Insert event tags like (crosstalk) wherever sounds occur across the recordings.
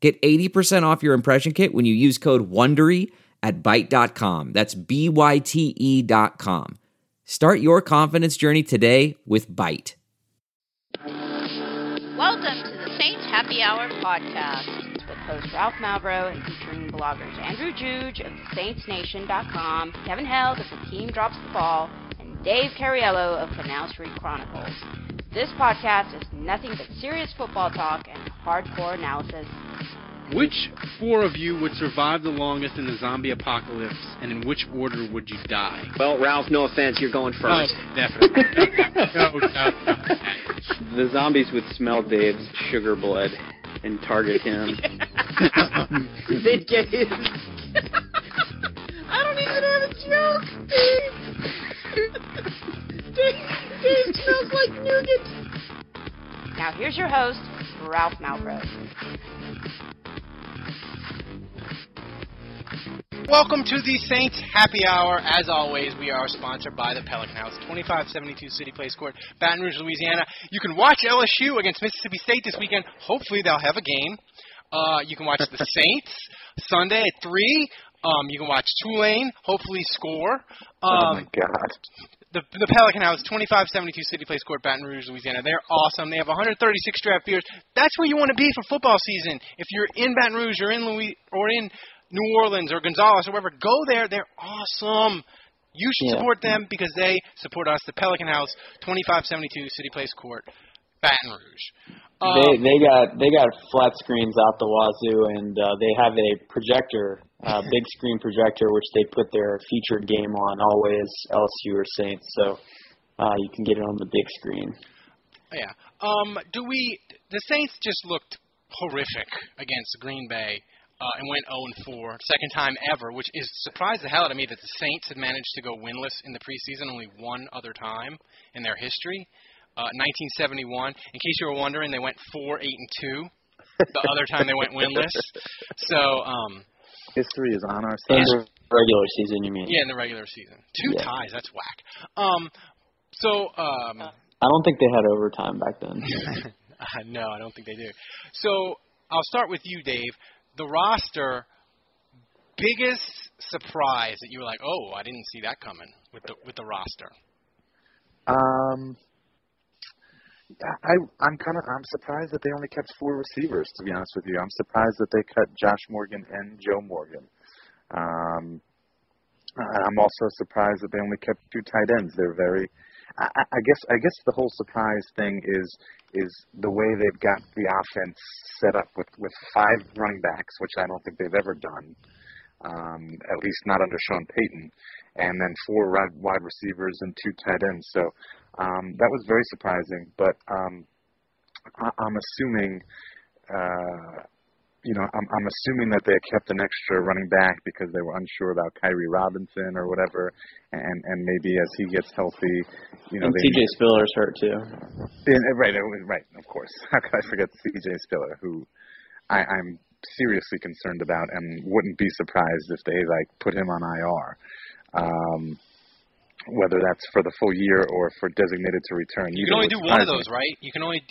Get 80% off your impression kit when you use code WONDERY at Byte.com. That's B-Y-T-E dot com. Start your confidence journey today with Byte. Welcome to the Saints Happy Hour podcast with host Ralph Malbrough and featuring bloggers Andrew Juge of SaintsNation.com, Kevin Held of The Team Drops the Ball, Dave Cariello of Canal Street Chronicles. This podcast is nothing but serious football talk and hardcore analysis which four of you would survive the longest in the zombie apocalypse, and in which order would you die? Well, Ralph, no offense, you're going first. Oh, definitely. (laughs) no, no, no. The zombies would smell Dave's sugar blood and target him. They'd get his. I don't even have a joke, Dave. Dave, Dave smells like nougat. Now here's your host, Ralph Malbrough. Welcome to the Saints Happy Hour. As always, we are sponsored by the Pelican House, 2572 City Place Court, Baton Rouge, Louisiana. You can watch LSU against Mississippi State this weekend. Hopefully, they'll have a game. Uh, you can watch the (laughs) Saints Sunday at 3. Um, you can watch Tulane, hopefully score. Um, oh, my God. The, the Pelican House, 2572 City Place Court, Baton Rouge, Louisiana. They're awesome. They have 136 draft beers. That's where you want to be for football season. If you're in Baton Rouge or in Louis or in New Orleans or Gonzales or wherever, go there. They're awesome. You should Yeah. support them because they support us. The Pelican House, 2572 City Place Court, Baton Rouge. Um, they they got they got flat screens out the wazoo, and uh, they have a projector, uh, big screen projector, which they put their featured game on always LSU or Saints. So uh, you can get it on the big screen. yeah. Um, do we? The Saints just looked horrific against Green Bay. Uh, and went 0 and 4, second time ever, which is surprised the hell out of me that the Saints had managed to go winless in the preseason only one other time in their history. Uh, 1971. In case you were wondering, they went 4 8 and 2. The other time they went winless. So, um, History is on our In side. the regular season, you mean? yeah, in the regular season, two Yeah. ties. That's whack. Um, so, um, I don't think they had overtime back then. Uh, (laughs) no, I don't think they do. So I'll start with you, Dave. The roster, biggest surprise that you were like, oh, I didn't see that coming with the with the roster. Um, I I'm kind of I'm surprised that they only kept four receivers. To be honest with you, I'm surprised that they cut Josh Morgan and Joe Morgan. Um, I'm also surprised that they only kept two tight ends. They're very. I, I guess I guess the whole surprise thing is is the way they've got the offense set up with with five running backs, which I don't think they've ever done. Um, at least not under Sean Payton, and then four wide receivers and two tight ends. So um, that was very surprising. But um, I, I'm assuming, uh, you know, I'm, I'm assuming that they kept an extra running back because they were unsure about Khiry Robinson or whatever, and and maybe as he gets healthy, you know, and they CJ Spiller's hurt too. and, right, right, of course. (laughs) How could I forget CJ Spiller, who I, I'm seriously concerned about, and wouldn't be surprised if they like put him on IR. Um, whether that's for the full year or for designated to return. You can only do one of those, right? You can only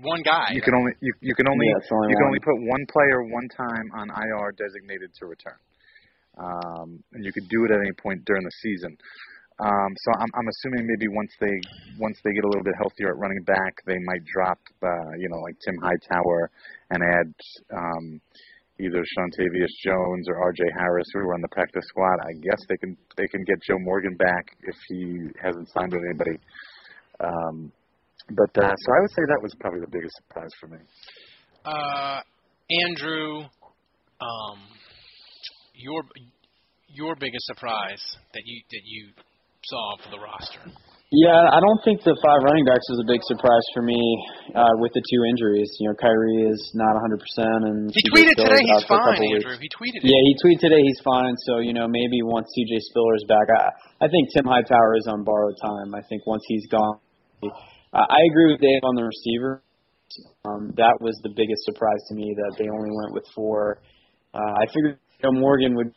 one guy. You can only you, you can only Yeah, only you can only put one player one time on IR designated to return, um, and you could do it at any point during the season. Um, so I'm, I'm assuming maybe once they once they get a little bit healthier at running back, they might drop uh, you know like Tim Hightower and add um, either Shontavius Jones or R.J. Harris who are on the practice squad. I guess they can they can get Joe Morgan back if he hasn't signed with anybody. Um, but uh, so I would say that was probably the biggest surprise for me. Uh, Andrew, um, your your biggest surprise that you that you saw for the roster. Yeah, I don't think the five running backs is a big surprise for me uh, with the two injuries. You know, Khiry is not 100%, and He CJ tweeted Spiller's today he's fine, Andrew. weeks. He tweeted it. Yeah, he tweeted today he's fine. So you know, maybe once CJ Spiller's back, I, I think Tim Hightower is on borrowed time. I think once he's gone, uh, I agree with Dave on the receiver. Um, that was the biggest surprise to me that they only went with four. Uh, I figured Joe Morgan would.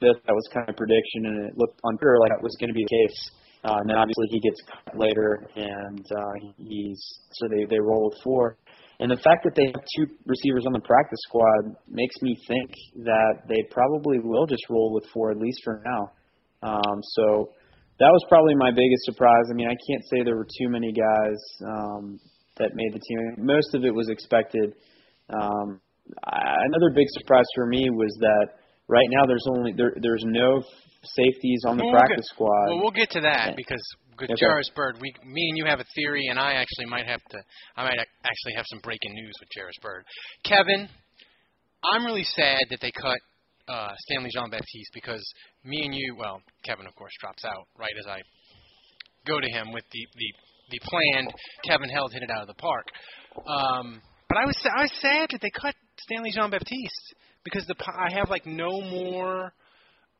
That that was kind of prediction, and it looked unclear like that was going to be the case. Uh, and then obviously he gets cut later, and uh, he's so they they roll with four. And the fact that they have two receivers on the practice squad makes me think that they probably will just roll with four at least for now. Um, so that was probably my biggest surprise. I mean, I can't say there were too many guys um, that made the team. Most of it was expected. Um, I, another big surprise for me was that right now there's only there there's no safeties on the Well, practice get- squad. Well, we'll get to that because with Okay. Byrd, we, me and you have a theory, and I actually might have to. I might actually have some breaking news with Jairus Byrd. Kevin, I'm really sad that they cut uh, Stanley Jean Baptiste because me and you, well, Kevin of course drops out right as I go to him with the the, the planned Kevin Held hit it out of the park. Um, but I was I was sad that they cut Stanley Jean Baptiste because the I have like no more.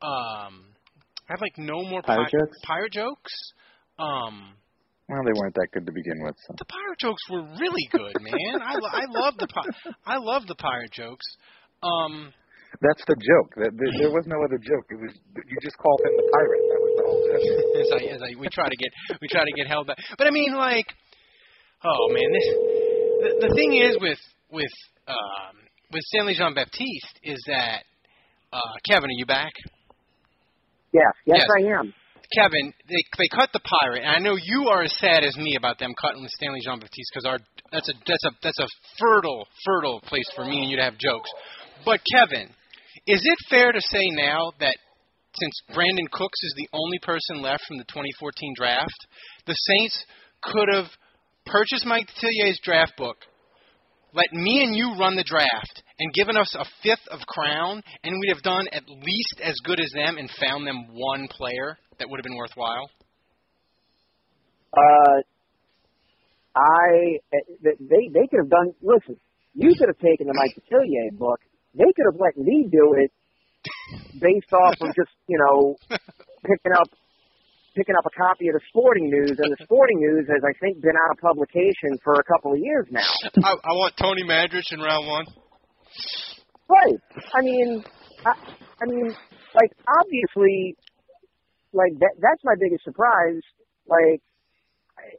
Um, I have like no more Pirate pi- jokes? Pirate jokes. Um, Well, they weren't that good to begin with. So. the pirate jokes were really good, man. I lo- I love the pi- I love the pirate jokes. Um, That's the joke. That there, there was no other joke. It was you just called him the pirate. That was the whole joke. (laughs) as I, as I, we try to get we try to get held back. But I mean, like, oh man, this the, the thing is with with um, with Stanley Jean Baptiste is that uh, Kevin, are you back? Yes, yes, Yes. I am. Kevin, they they cut the pirate, and I know you are as sad as me about them cutting the Stanley Jean Baptiste because our that's a that's a that's a fertile fertile place for me and you to have jokes. But Kevin, is it fair to say now that since Brandin Cooks is the only person left from the 2014 draft, the Saints could have purchased Mike Detillier's draft book, let me and you run the draft, and given us a fifth of crown, and we'd have done at least as good as them and found them one player that would have been worthwhile? Uh, I they they could have done. Listen, you could have taken the Mike Detillier book. They could have let me do it based off of just you know picking up picking up a copy of the Sporting News, and the (laughs) Sporting News has I think been out of publication for a couple of years now. I, I want Tony Mandarich in round one. Right. I mean, I, I mean, like obviously, like that. That's my biggest surprise. Like,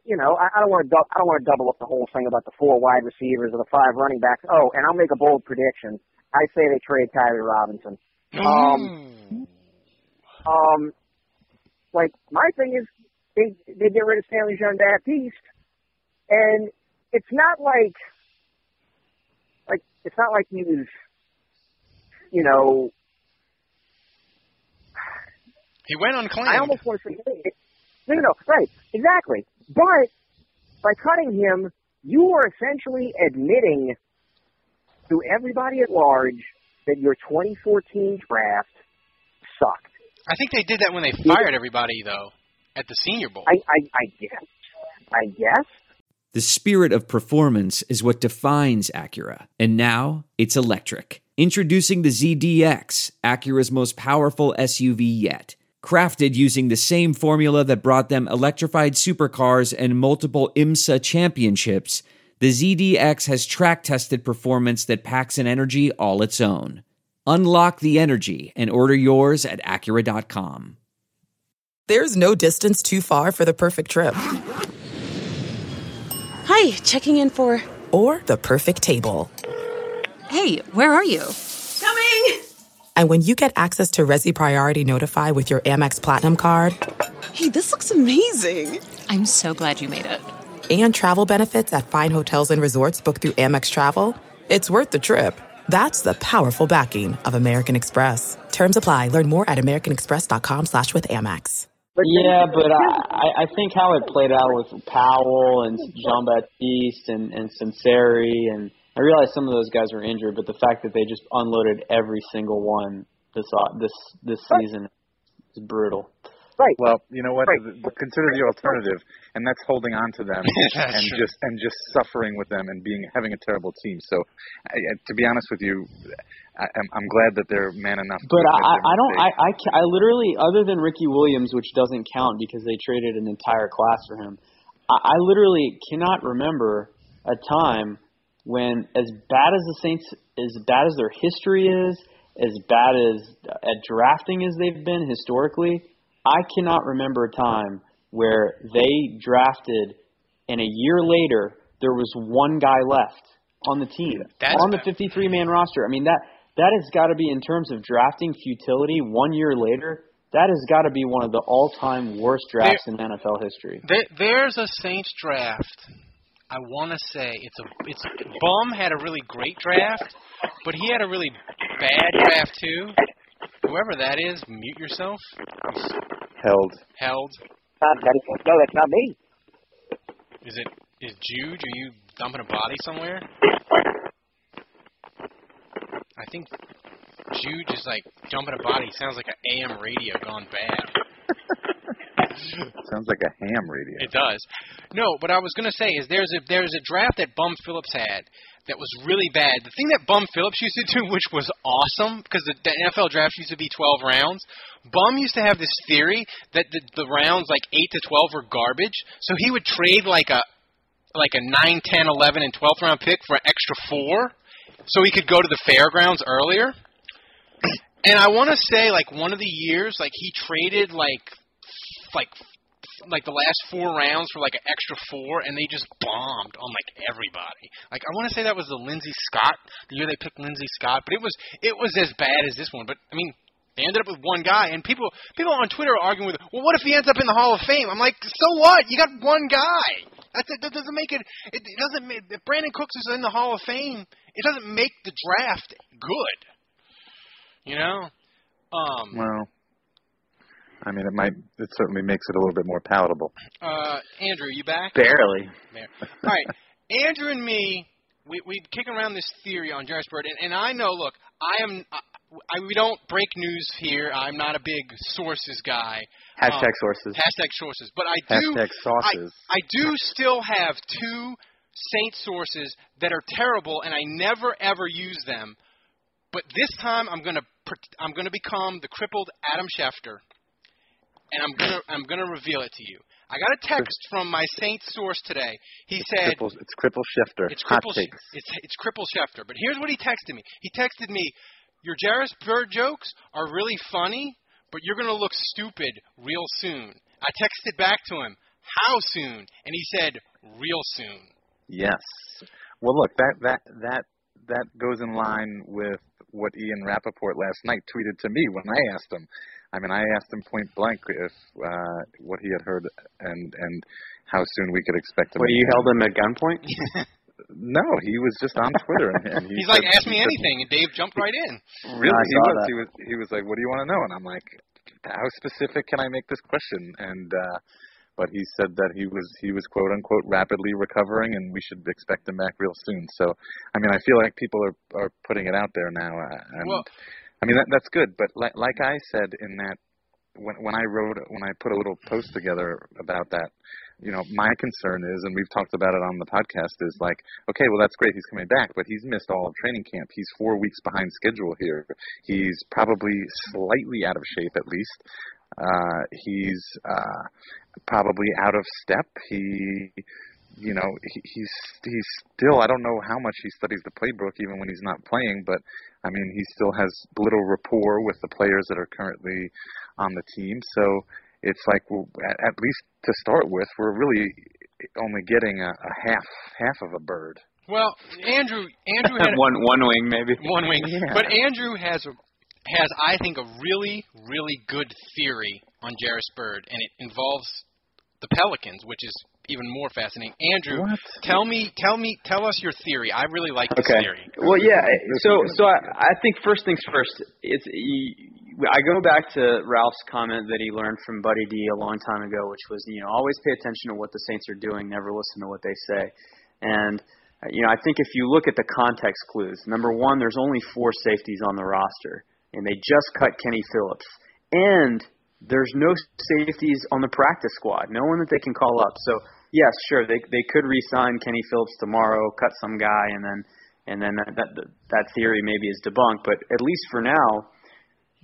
you know, I, I don't want to. I don't want to double up the whole thing about the four wide receivers or the five running backs. Oh, and I'll make a bold prediction. I say they trade Khiry Robinson. Um, um, like my thing is, they they get rid of Stanley Jean Baptiste, and it's not like, like it's not like he was, you know, He went unclaimed. I almost want to say, hey, no, no, no, right, exactly. But by cutting him, you are essentially admitting to everybody at large that your 2014 draft sucked. I think they did that when they fired everybody, though, at the Senior Bowl. I, I, I guess. I guess. The spirit of performance is what defines Acura, and now it's electric. Introducing the ZDX, Acura's most powerful SUV yet. Crafted using the same formula that brought them electrified supercars and multiple IMSA championships, the ZDX has track tested performance that packs an energy all its own. Unlock the energy and order yours at Acura.com. There's no distance too far for the perfect trip. Hi, checking in for. Or the perfect table. Hey, where are you? Coming! And when you get access to Resy Priority Notify with your Amex Platinum card Hey, this looks amazing! I'm so glad you made it. and travel benefits at fine hotels and resorts booked through Amex Travel, it's worth the trip. That's the powerful backing of American Express. Terms apply. Learn more at americanexpress.com slash with Amex. Yeah, but I, I think how it played out with Powell and Jean Baptiste and and Sunseri and I realize some of those guys were injured, but the fact that they just unloaded every single one this au- this this season is brutal. Right. Well, you know what? Right. Consider the alternative, and that's holding on to them (laughs) That's and true. just and just suffering with them and being having a terrible team. So, I, I, to be honest with you, I, I'm, I'm glad that they're man enough. But to admit I, their I don't. I. I, I literally, other than Ricky Williams, which doesn't count because they traded an entire class for him. I, I literally cannot remember a time when, as bad as the Saints, as bad as their history is, as bad as uh, at drafting as they've been historically, I cannot remember a time where they drafted, and a year later there was one guy left on the team That's on the 53 man roster. I mean that that has got to be in terms of drafting futility. One year later, that has got to be one of the all time worst drafts in NFL history. There, there's a Saints draft. I want to say it's a it's Bum had a really great draft, but he had a really bad draft too. Whoever that is, mute yourself. Held. Held. That is, no, that's not me. Is it is Juge? Are you dumping a body somewhere? I think Juge is like dumping a body. Sounds like an AM radio gone bad. Sounds like a ham radio. It does. No, but I was going to say is there's a there's a draft that Bum Phillips had that was really bad. The thing that Bum Phillips used to do, (laughs) which was awesome, because the, the NFL draft used to be 12 rounds. Bum used to have this theory that the, the rounds like 8 to 12 were garbage, so he would trade like a like a 9, 10, 11, and 12th round pick for an extra four, so he could go to the fairgrounds earlier. And I want to say, like one of the years, like he traded like like like the last four rounds for like an extra four, and they just bombed on like everybody. Like I want to say that was the Lindsay Scott the year they picked Lindsay Scott, but it was it was as bad as this one. But I mean, they ended up with one guy, and people people on Twitter are arguing with, well, what if he ends up in the Hall of Fame? I'm like, so what? You got one guy. That's it. That doesn't make it. It doesn't. Make, if Brandin Cooks is in the Hall of Fame, it doesn't make the draft good. You know. Um. Well, I mean, it might. It certainly makes it a little bit more palatable. Uh, Andrew, you back? Barely. All right, Andrew and me, we we kicking around this theory on Jairus Byrd, and, and I know. Look, I am. I, I, we don't break news here. I'm not a big sources guy. Hashtag Um, sources. Hashtag sources. But I do. Hashtag sauces. I, I do still have two Saint sources that are terrible, and I never ever use them. But this time, I'm gonna I'm gonna become the crippled Adam Schefter, and I'm gonna I'm gonna reveal it to you. I got a text from my Saint source today. He said Cripple, it's Cripple Schefter. it's cripple it's it's cripple Schefter. But here's what he texted me. He texted me, "Your Jairus Byrd jokes are really funny, but you're gonna look stupid real soon." I texted back to him, "How soon?" And he said, "Real soon." Yes. Well, look, that that that that goes in line with what Ian Rapoport last night tweeted to me when I asked him. I mean, I asked him point blank if uh, what he had heard and and how soon we could expect him. Well, you held him at gunpoint? (laughs) No, he was just on Twitter and, and (laughs) he He's like, "Ask me said- anything," and Dave jumped right in. Really, I he was. that. He was. He was like, "What do you want to know?" And I'm like, "How specific can I make this question?" And uh, but he said that he was he was quote unquote rapidly recovering, and we should expect him back real soon. So, I mean, I feel like people are are putting it out there now, uh, and Well- I mean that that's good. But like like I said in that when when I wrote when I put a little post together about that, you know, my concern is, and we've talked about it on the podcast, is like, okay, well that's great, he's coming back, but he's missed all of training camp. He's four weeks behind schedule here. He's probably slightly out of shape at least. Uh, he's uh, probably out of step. He you know he, he's he's still I don't know how much he studies the playbook even when he's not playing, but I mean he still has little rapport with the players that are currently on the team. So it's like well, at, at least to start with, we're really only getting a, a half half of a bird. Well, Andrew, Andrew (laughs) had one one wing maybe. one wing, Yeah. but Andrew has a has I think a really really good theory on Jairus Byrd, and it involves the Pelicans, which is even more fascinating. Andrew, What? tell me, tell me, tell us your theory. I really like this Okay. theory. Well, yeah. So, so I, I think first things first. It's you, I go back to Ralph's comment that he learned from Buddy D a long time ago, which was you know always pay attention to what the Saints are doing, never listen to what they say. And uh, you know I think if you look at the context clues, number one, there's only four safeties on the roster, and they just cut Kenny Phillips, and there's no safeties on the practice squad, no one that they can call up. So yes, sure, they they could re-sign Kenny Phillips tomorrow, cut some guy, and then and then that that, that theory maybe is debunked. But at least for now,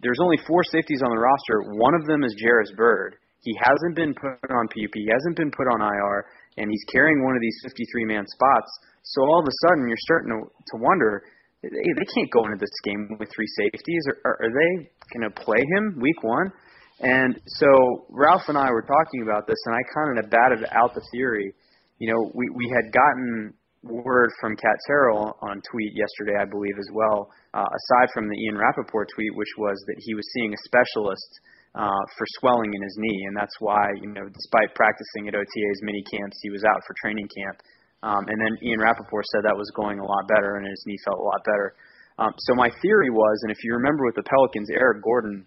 there's only four safeties on the roster. One of them is Jairus Byrd. He hasn't been put on PUP. He hasn't been put on IR, and he's carrying one of these 53-man spots. So all of a sudden, you're starting to to wonder they, they can't go into this game with three safeties. Are, are, are they going to play him week one? And so Ralph and I were talking about this, and I kind of batted out the theory. You know, we we had gotten word from Cat Terrell on tweet yesterday, I believe, as well. Uh, aside from the Ian Rapoport tweet, which was that he was seeing a specialist uh, for swelling in his knee, and that's why, you know, despite practicing at OTA's mini camps, he was out for training camp. Um, and then Ian Rapoport said that was going a lot better and his knee felt a lot better. Um, so my theory was, and if you remember with the Pelicans, Eric Gordon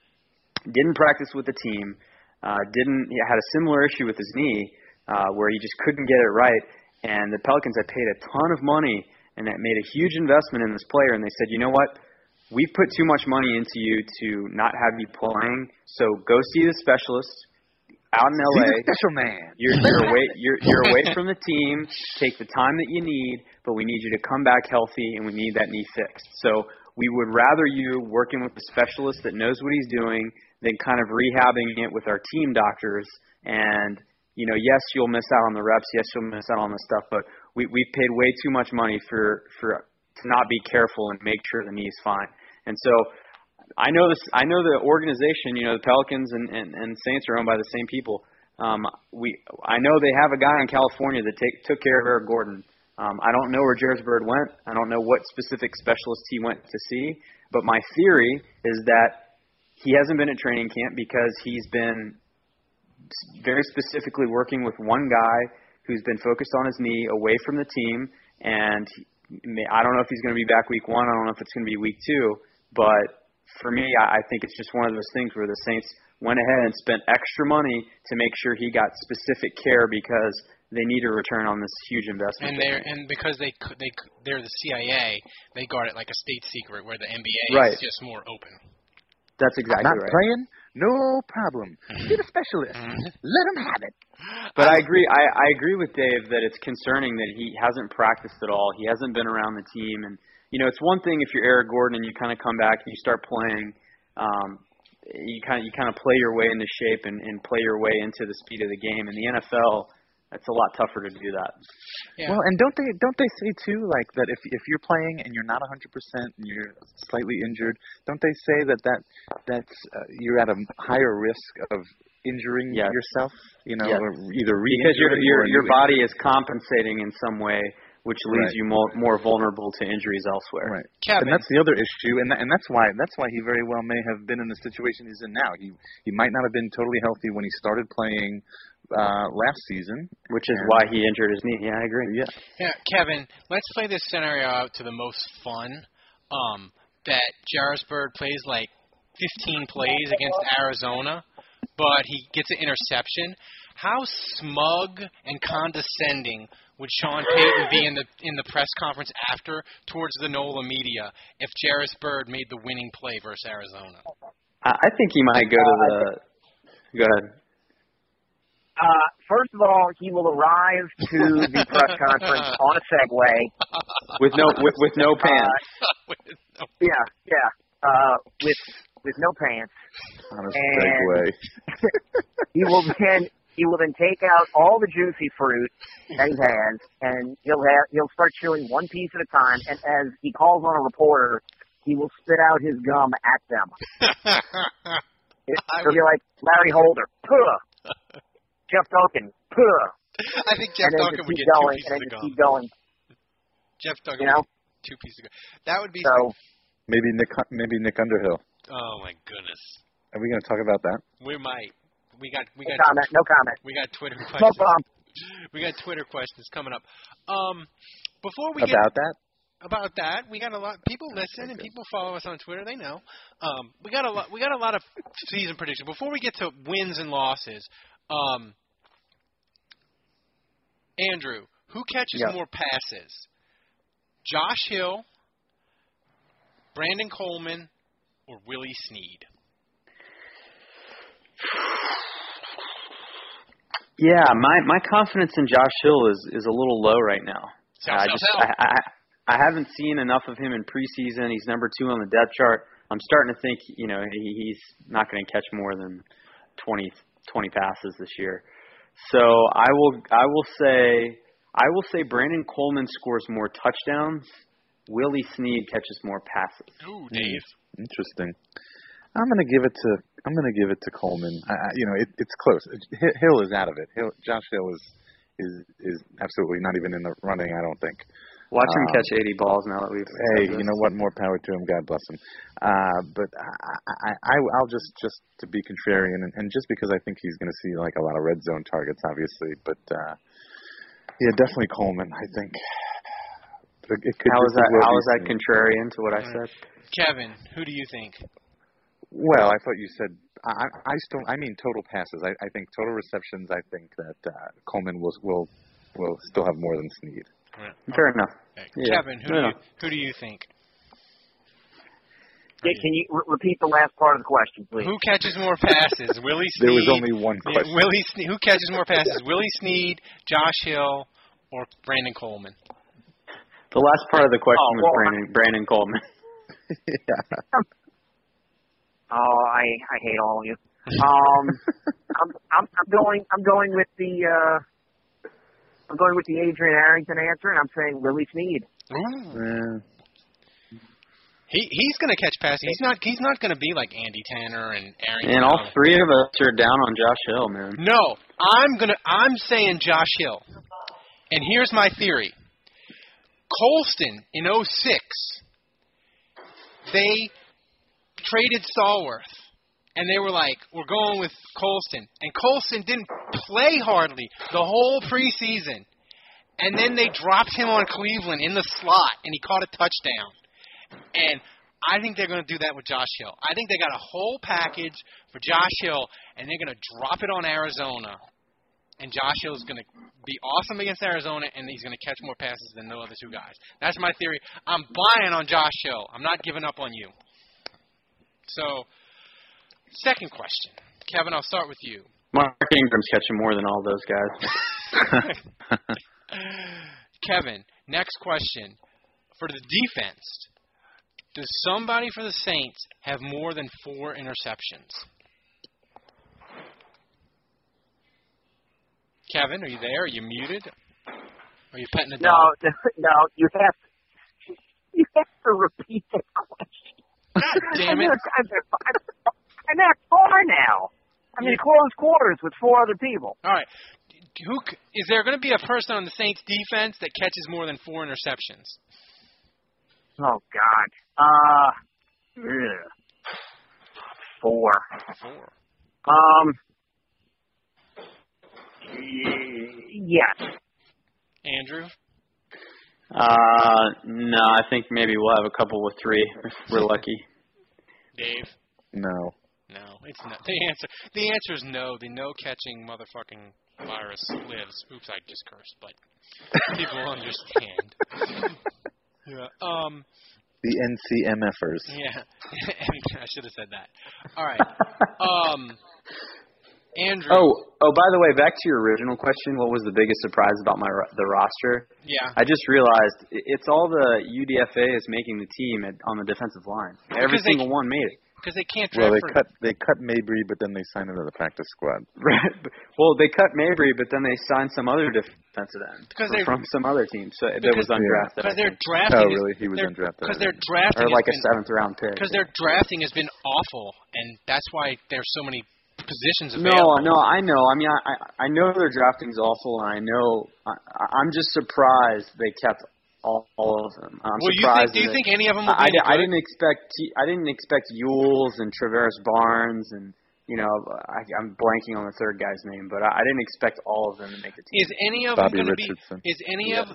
didn't practice with the team, uh, didn't he had a similar issue with his knee uh, where he just couldn't get it right, and the Pelicans had paid a ton of money and that made a huge investment in this player, and they said, you know what, We've put too much money into you to not have you playing, so go see the specialist out in LA. The special man. You're you're away (laughs) you're you're away from the team. Take the time that you need, but we need you to come back healthy and we need that knee fixed. So we would rather you working with a specialist that knows what he's doing than kind of rehabbing it with our team doctors and you know, yes, you'll miss out on the reps, yes, you'll miss out on the stuff, but we we paid way too much money for for to not be careful and make sure the knee's fine. And so I know this. I know the organization. You know, the Pelicans and, and, and Saints are owned by the same people. Um, we I know they have a guy in California that take, took care of Eric Gordon. Um, I don't know where Jairus Byrd went. I don't know what specific specialist he went to see. But my theory is that he hasn't been at training camp because he's been very specifically working with one guy who's been focused on his knee away from the team. And I don't know if he's going to be back week one. I don't know if it's going to be week two. But for me, I think it's just one of those things where the Saints went ahead and spent extra money to make sure he got specific care because they need a return on this huge investment. And they're and because they they they're the CIA, they guard it like a state secret, where the NBA right. is just more open. That's exactly I'm not right. playing. No problem. Get a specialist. Let him have it. But I agree. I, I agree with Dave that it's concerning that he hasn't practiced at all. He hasn't been around the team, and you know, it's one thing if you're Eric Gordon and you kind of come back and you start playing. Um, you kind of you kind of play your way into shape and, and play your way into the speed of the game. In the NFL, that's a lot tougher to do that. Yeah. Well, and don't they don't they say too like that if if you're playing and you're not 100% and you're slightly injured, don't they say that that that's uh, you're at a higher risk of injuring Yes. yourself, you know, Yes. or either because your your your body is compensating in some way, which leaves Right. you more more vulnerable to injuries elsewhere. Right. Kevin. And that's the other issue, and that, and that's why that's why he very well may have been in the situation he's in now. He he might not have been totally healthy when he started playing uh last season, Which is And- why he injured his knee. Yeah, I agree. Yeah. Yeah, Kevin, let's play this scenario out to the most fun. Um, that Jairus Byrd plays like 15 plays against Arizona, but he gets an interception. How smug and condescending would Sean Payton be in the in the press conference after towards the NOLA media if Jairus Byrd made the winning play versus Arizona? I, I think he might go to the. Go ahead. Uh, first of all, he will arrive to the press (laughs) conference on a Segway. With no with (laughs) with no pants. Yeah, yeah. Uh, with with no pants. On a Segway. (laughs) He will then he will then take out all the juicy fruit that he has, and he'll have he'll start chewing one piece at a time. And as he calls on a reporter, he will spit out his gum at them. It, he'll be like Larry Holder, puh. Jeff Duncan, puh. I think Jeff and then Duncan just would keep get going, two pieces and then of gum. keep going. Jeff Duncan You know? two pieces of gum. That would be So Maybe Nick maybe Nick Underhill. Oh my goodness. Are we going to talk about that? We might. We got we no got comment, no comment. we got Twitter No questions. problem. We got Twitter questions coming up. Um, before we about get that? about that, we got a lot. People listen and people follow us on Twitter. They know. Um, we got a lot. We got a lot of season predictions. Before we get to wins and losses, um, Andrew, who catches Yeah. more passes? Josh Hill, Brandon Coleman, or Willie Snead? Yeah, my my confidence in Josh Hill is is a little low right now. Sell, I sell, just sell. I, I I haven't seen enough of him in preseason. He's number two on the depth chart. I'm starting to think, you know, he, he's not going to catch more than 20 20 passes this year. So I will I will say I will say Brandon Coleman scores more touchdowns. Willie Snead catches more passes. Ooh, Dave. Hmm, interesting. I'm gonna give it to I'm gonna give it to Coleman. I, I, you know, it, it's close. Hill is out of it. Hill, Josh Hill is is is absolutely not even in the running. I don't think. Watch him Um, catch 80 balls now that we've. Hey, you know what? More power to him. God bless him. Uh, but I, I, I, I'll just just to be contrarian, and, and just because I think he's going to see like a lot of red zone targets, obviously. But uh, yeah, definitely Coleman. I think. It, it could How is that? well How be is that seen. contrarian to what I said? Kevin, who do you think? Well, I thought you said I, I still I mean total passes. I, I think total receptions. I think that uh, Coleman will will will still have more than Snead. Fair enough. Okay. Yeah. Kevin, who No, do you, who do you think? Can can you re- repeat the last part of the question, please? Who catches more passes? (laughs) Willie Snead. There was only one Yeah, question. Willie Snead. Who catches more passes? Willie Snead, Josh Hill, or Brandon Coleman? The last part of the question Oh, was well, Brandon Brandon Coleman. (laughs) yeah. Oh, I I hate all of you. Um, I'm I'm I'm going I'm going with the uh, I'm going with the Adrian Arrington answer, and I'm saying Willie Snead. Ooh. Uh, He he's going to catch passes. He's not he's not going to be like Andy Tanner and Aaron. And all three of us are down on Josh Hill, man. No, I'm gonna. I'm saying Josh Hill, and here's my theory. Colston in '06, they traded Stallworth, and they were like, "We're going with Colston," and Colston didn't play hardly the whole preseason, and then they dropped him on Cleveland in the slot, and he caught a touchdown. And I think they're going to do that with Josh Hill. I think they got a whole package for Josh Hill, and they're going to drop it on Arizona. And Josh Hill is going to be awesome against Arizona, and he's going to catch more passes than the other two guys. That's my theory. I'm buying on Josh Hill. I'm not giving up on you. So, second question. Kevin, I'll start with you. Mark Ingram's catching more than all those guys. (laughs) Kevin, next question. For the defense, does somebody for the Saints have more than four interceptions? Kevin, are you there? Are you muted? Are you petting the No, dog? no, no. you have to, you have to repeat the question. God damn it. (laughs) I'm, I'm, I'm four now. I'm in close quarters with four other people. All right. Who c- is there going to be a person on the Saints defense that catches more than four interceptions? Oh God. Uh, ugh. four. Four. Um. Yes. Andrew. uh, no, I think maybe we'll have a couple with three if we're lucky. Dave. no. No, it's not. The answer. The answer is no. The no catching motherfucking virus lives. Oops, I just cursed, but people understand. (laughs) yeah. Um. The NCMFers. Yeah. (laughs) I should have said that. All right. Um. Andrew. Oh, oh, by the way, back to your original question, what was the biggest surprise about my ro- the roster? Yeah. I just realized it's all the UDFA is making the team at, on the defensive line. Every Because they- single one made it. Because they can't Well, they for. cut they cut Mabry, but then they signed him to the practice squad. Right. (laughs) Well, they cut Mabry, but then they signed some other defensive end Because from- they- from some other team. So that was undrafted. Because I their drafting. Oh, really? He was undrafted. Because I their drafting. or like has a been, seventh round pick. Because their drafting has been awful, and that's why there's so many positions No, available. no, no, I know. I mean, I I I know their drafting's awful, and I know I, I'm just surprised they kept all, all of them. I'm well, you think, do you think any of them will I, be I, any didn't, I didn't expect T- I didn't expect Eulls and Tavaris Barnes and you know I, I'm blanking on the third guy's name, but I, I didn't expect all of them to make the team. Is any of Bobby them going to be? Richardson. Is any Yeah. of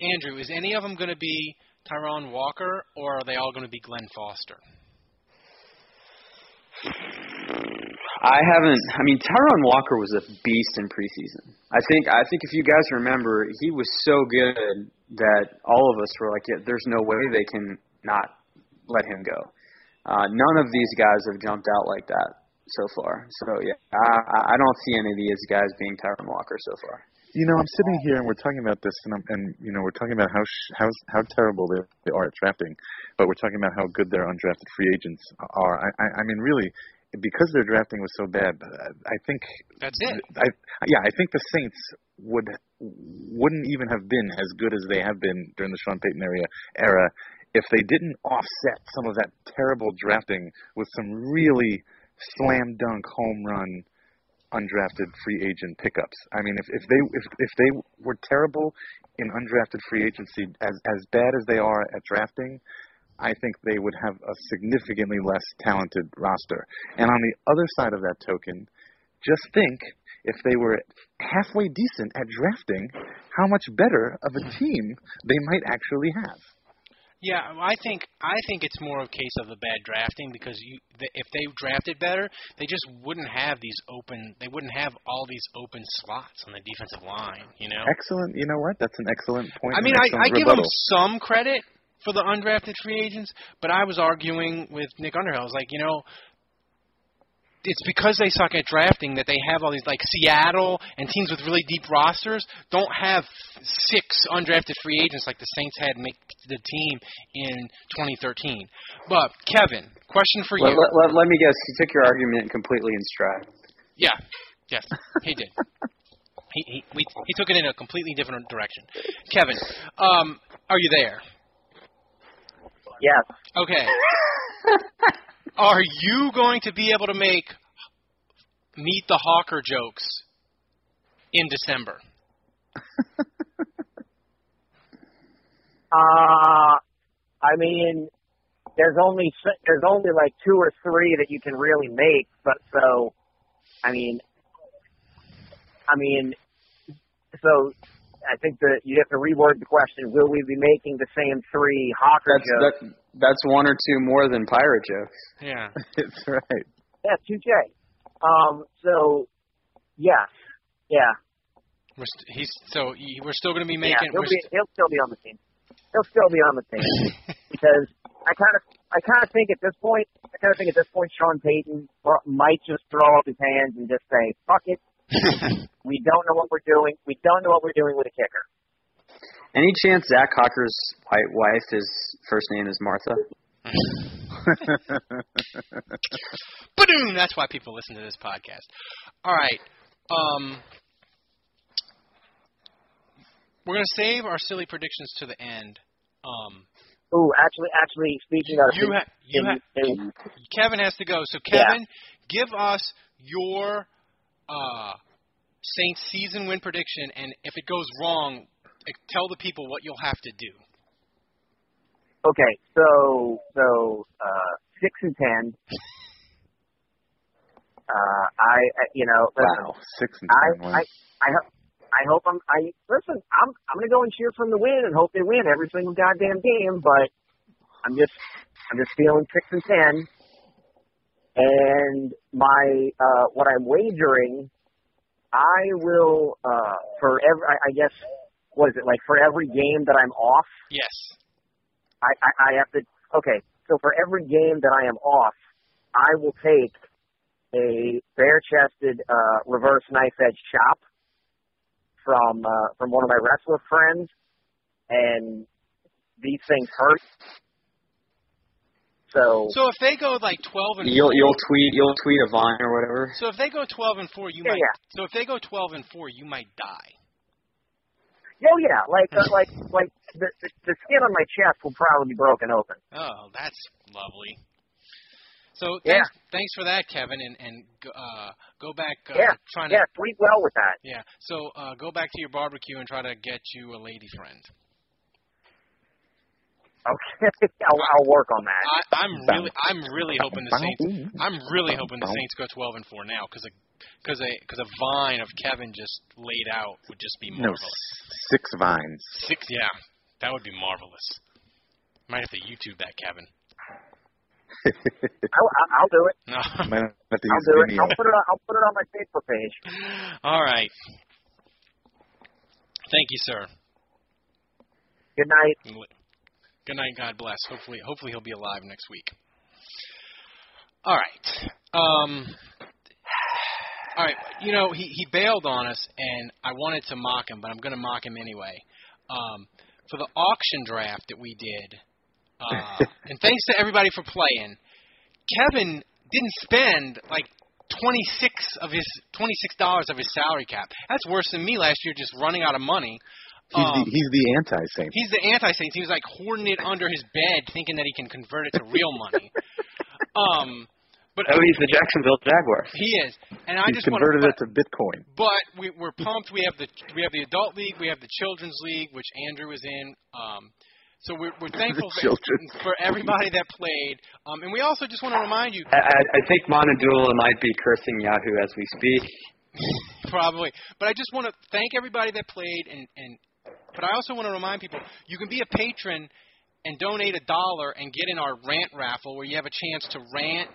Andrew? Is any of them going to be Tyrunn Walker, or are they all going to be Glenn Foster? I haven't. I mean, Tyrunn Walker was a beast in preseason. I think. I think if you guys remember, he was so good that all of us were like, yeah, "There's no way they can not let him go." Uh, none of these guys have jumped out like that so far. So yeah, I, I don't see any of these guys being Tyrunn Walker so far. You know, I'm sitting here and we're talking about this, and I'm, and you know, we're talking about how sh- how how terrible they they are at drafting, but we're talking about how good their undrafted free agents are. I I, I mean, really, because their drafting was so bad, uh, I think That's it. I yeah, I think the Saints would wouldn't even have been as good as they have been during the Sean Payton area era if they didn't offset some of that terrible drafting with some really slam dunk home run undrafted free agent pickups. I mean, if if they if if they were terrible in undrafted free agency as as bad as they are at drafting, I think they would have a significantly less talented roster. And on the other side of that token, just think if they were halfway decent at drafting, how much better of a team they might actually have. Yeah, I think I think it's more a case of the bad drafting because you the, if they drafted better, they just wouldn't have these open. They wouldn't have all these open slots on the defensive line. You know. Excellent. You know what? That's an excellent point. I mean, I, I give them some credit for the undrafted free agents, but I was arguing with Nick Underhill. I was like, you know, it's because they suck at drafting that they have all these like Seattle and teams with really deep rosters don't have six undrafted free agents like the Saints had make the team in 2013. But Kevin, question for Let, you. let, let, let me guess. You took your argument completely in stride. Yeah. Yes, he did. he he we, he took it in a completely different direction. Kevin, um, are you there? Yes. Okay. (laughs) Are you going to be able to make meet the Hocker jokes in December? (laughs) Uh, I mean, there's only there's only like two or three that you can really make, but so, I mean, I mean, so I think that you have to reword the question: Will we be making the same three Hocker That's jokes? that, that's one or two more than pirate jokes. Yeah. (laughs) That's right. Yeah, two J. Um, so, yes, yeah, We're st- he's so he- we're still going to be yeah. making. He'll be st- he'll still be on the team. He'll still be on the team (laughs) because I kind of I kind of think at this point I kind of think at this point Sean Payton might just throw up his hands and just say fuck it. We don't know what we're doing. We don't know what we're doing with a kicker. Any chance Zach Hocker's white wife, his first name is Martha? (laughs) Ba-doom! That's why people listen to this podcast. All right. Um, we're going to save our silly predictions to the end. Um, Ooh, actually, actually, speaking of You ha- you in- in- Kevin has to go. So Yeah. Kevin, give us your uh, Saints season win prediction, and if it goes wrong, tell the people what you'll have to do. okay, so so uh, six and ten. Uh, I, I- you know, listen, Wow, six and I, ten. Wow. I, I, ho- I hope I'm. I listen. I'm. I'm gonna go and cheer from the win and hope they win every single goddamn game. But I'm just. I'm just feeling six and ten. And my uh, what I'm wagering, I will uh, for every. I, I guess what is it like for every game that I'm off. Yes. I, I, I have to. Okay, so for every game that I am off, I will take a bare-chested uh, reverse knife edge chop from uh, from one of my wrestler friends, and these things hurt. So, So if they go like twelve and You'll four, you'll tweet you'll tweet a vine or whatever. so if they go twelve and four, you Yeah, might. yeah. So if they go twelve and four, you might die. oh yeah, like uh, like like the, the the skin on my chest will probably be broken open. Oh, that's lovely. So Yeah. thanks, thanks for that, Kevin, and and uh, go back uh, yeah, trying to yeah, sleep well with that. Yeah. So uh, go back to your barbecue and try to get you a lady friend. Okay, (laughs) I'll, I'll work on that. I, I'm really, I'm really hoping the Saints. I'm really hoping the Saints go 12 and four now because a, because a, because a vine of Kevin just laid out would just be marvelous. s- six vines. Six, yeah, that would be marvelous. Might have to YouTube that, Kevin. (laughs) I'll, I'll- do it. No. (laughs) Might have to I'll do it. I'll put it. On, I'll put it on my Facebook page. All right. Thank you, sir. Good night. Good night. God bless. Hopefully, hopefully he'll be alive next week. All right. Um, all right. you know, he he bailed on us, and I wanted to mock him, but I'm going to mock him anyway. Um, for the auction draft that we did, uh, (laughs) and thanks to everybody for playing. Kevin didn't spend like 26 of his 26 dollars of his salary cap. That's worse than me last year, just running out of money. He's Um, the he's the anti-saint. He's the anti-saint. He was like hoarding it under his bed, thinking that he can convert it to real money. (laughs) Um, but Oh, he's the Jacksonville Jaguars. he is, and I He's just want converted to. it to Bitcoin. But we, we're pumped. We have the we have the adult league, we have the children's league, which Andrew is in. Um, so we're, we're (laughs) thankful for, for everybody that played. Um, and we also just want to remind you, I, I, I think Monadula might be cursing Yahoo as we speak. (laughs) probably. But I just want to thank everybody that played, and and but I also want to remind people you can be a patron and donate a dollar and get in our rant raffle, where you have a chance to rant,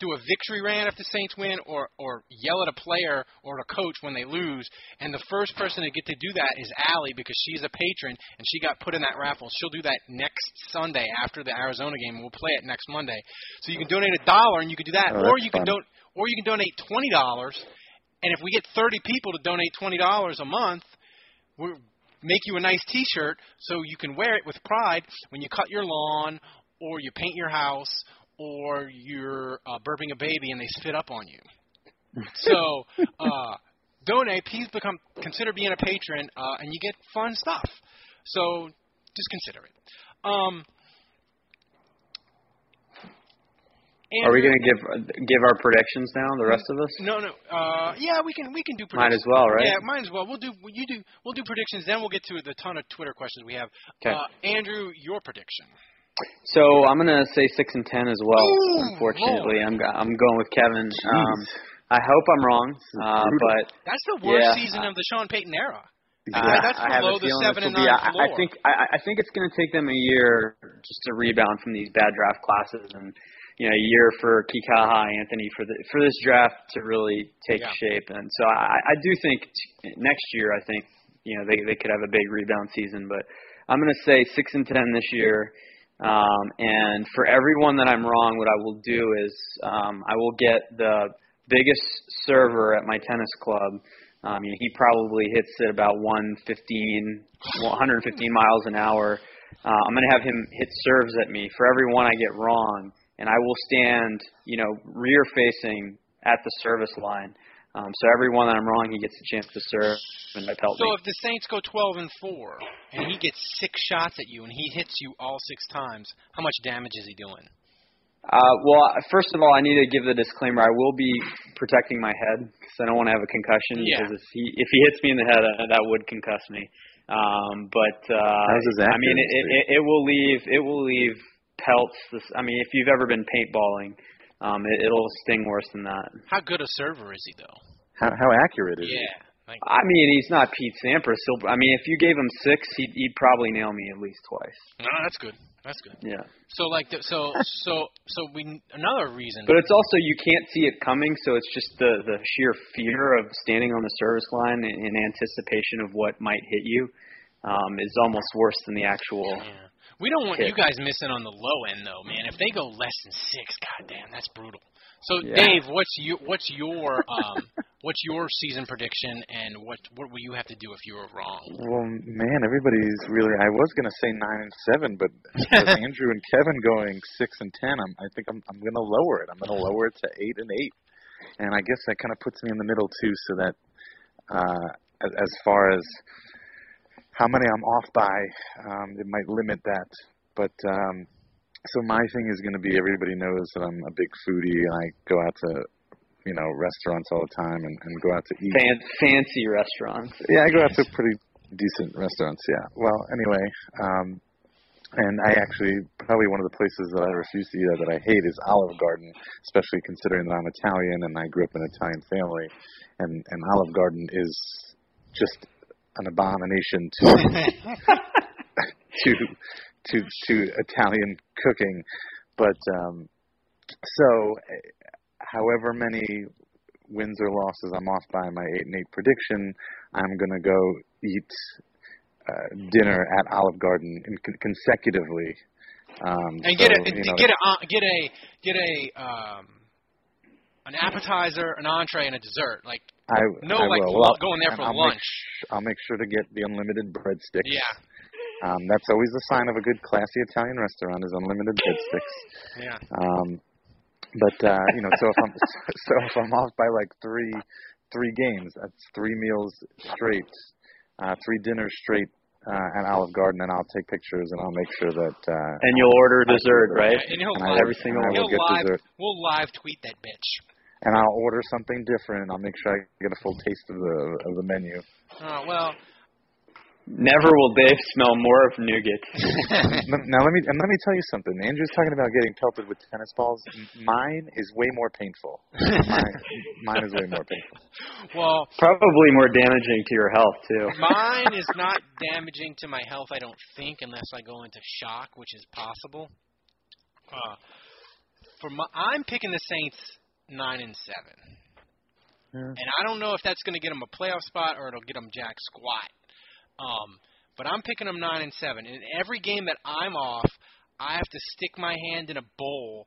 do a victory rant if the Saints win, or or yell at a player or a coach when they lose. And the first person to get to do that is Allie because she's a patron and she got put in that raffle. She'll do that next Sunday after the Arizona game. We'll play it next Monday. So you can donate a dollar and you can do that, Oh, or you can don or you can donate twenty dollars. And if we get 30 people to donate $20 a month, we'll make you a nice T-shirt so you can wear it with pride when you cut your lawn or you paint your house or you're uh, burping a baby and they spit up on you. So uh, donate. Please become consider being a patron, uh, and you get fun stuff. So just consider it. Um, Are we going to give give our predictions now? The rest of us? No, no. Uh, yeah, we can we can do. Might predictions. as well, right? Yeah, might as well. We'll do you do we'll do predictions. Then we'll get to the ton of Twitter questions we have. 'Kay. Uh, Andrew, your prediction. So I'm going to say six and ten as well. Ooh, unfortunately, I'm I'm going with Kevin. Um, I hope I'm wrong, uh, but That's the worst Yeah. season of the Sean Payton era. I, that's I have below a the feeling seven this and will be. nine I, I think I, I think it's going to take them a year just to rebound from these bad draft classes, and you know, a year for Kikaha Anthony for the for this draft to really take Yeah. shape. And so I, I do think t- next year, I think you know they they could have a big rebound season. But I'm going to say six and ten this year. Um, and for everyone that I'm wrong, what I will do is um, I will get the biggest server at my tennis club. Um, you know, he probably hits at about 115, 115 miles an hour. Uh, I'm going to have him hit serves at me for every one I get wrong, and I will stand, you know, rear facing at the service line. Um, so every one that I'm wrong, he gets a chance to serve and pelt So me. if the Saints go 12 and four, and he gets six shots at you, and he hits you all six times, how much damage is he doing? Uh, well, first of all, I need to give the disclaimer. I will be protecting my head because I don't want to have a concussion. Yeah. Because if he if he hits me in the head, uh, that would concuss me. Um, but uh, I mean, it, it, it will leave it will leave pelts. This, I mean, if you've ever been paintballing, um, it, it'll sting worse than that. How good a server is he, though? How how accurate is he? Yeah. Like, I mean, he's not Pete Sampras. He'll, I mean, if you gave him six, he'd, he'd probably nail me at least twice. no, that's good. That's good. Yeah. So like, the, so (laughs) so so we another reason. But it's also you can't see it coming, so it's just the the sheer fear of standing on the service line in, in anticipation of what might hit you um, is almost worse than the actual. Yeah. We don't want hit. you guys missing on the low end though, man. If they go less than six, goddamn, that's brutal. So Yeah. Dave, what's you what's your um (laughs) what's your season prediction and what what will you have to do if you were wrong? Well, man, everybody's really. I was gonna say nine and seven, but (laughs) with Andrew and Kevin going six and ten, I'm, I think I'm I'm gonna lower it. I'm gonna lower it to eight and eight, and I guess that kind of puts me in the middle too, so that uh, as, as far as how many I'm off by, um, it might limit that. But um, so my thing is going to be everybody knows that I'm a big foodie and I go out to you know restaurants all the time and, and go out to eat. Fan, fancy restaurants. Yeah, I go out to pretty decent restaurants. Yeah. Well, anyway, um, and I actually probably one of the places that I refuse to eat at that I hate is Olive Garden, especially considering that I'm Italian and I grew up in an Italian family, and and Olive Garden is just an abomination to (laughs) to to to Italian cooking. But um, so, however many wins or losses I'm off by my eight and eight prediction, I'm gonna go eat uh, dinner at Olive Garden in, con- consecutively. Um, And so, get a you know, get a uh, get a get a um an appetizer, an entree, and a dessert. Like I, no, I like will. Well, going there for I'll lunch. Make sh- I'll make sure to get the unlimited breadsticks. Yeah. (laughs) Um, that's always a sign of a good, classy Italian restaurant is unlimited breadsticks. Yeah. Um, but uh, you know, so if I'm (laughs) so if I'm off by like three three games, that's three meals straight, uh, three dinners straight uh, at Olive Garden, and I'll take pictures and I'll make sure that. Uh, And you'll order dessert, right? And he'll And I live, will- Every single and I one. will he'll get live, dessert. We'll live tweet that bitch. And I'll order something different. I'll make sure I get a full taste of the of the menu. Oh well. Never will Dave smell more of nougat. (laughs) Now let me and let me tell you something. Andrew's talking about getting pelted with tennis balls. Mine is way more painful. mine, (laughs) mine is way more painful. Well, Probably more damaging to your health too. mine is not (laughs) damaging to my health, I don't think, unless I go into shock, which is possible. Uh, for my, I'm picking the Saints nine and seven, and I don't know if that's going to get them a playoff spot or it'll get them jack squat. Um, but I'm picking them nine and seven. In every game that I'm off, I have to stick my hand in a bowl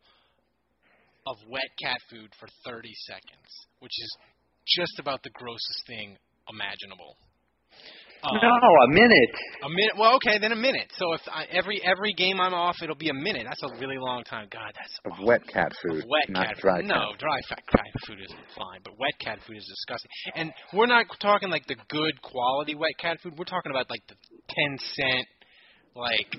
of wet cat food for 30 seconds, which is just about the grossest thing imaginable. Uh, no, a minute. a minute. Well, okay, then a minute. So if I, every every game I'm off, it'll be a minute. That's a really long time. God, that's Of awful. wet cat food, Of wet not cat dry food. cat. No, dry fat cat food is fine, but wet cat food is disgusting. And we're not talking like the good quality wet cat food. We're talking about like the ten cent, like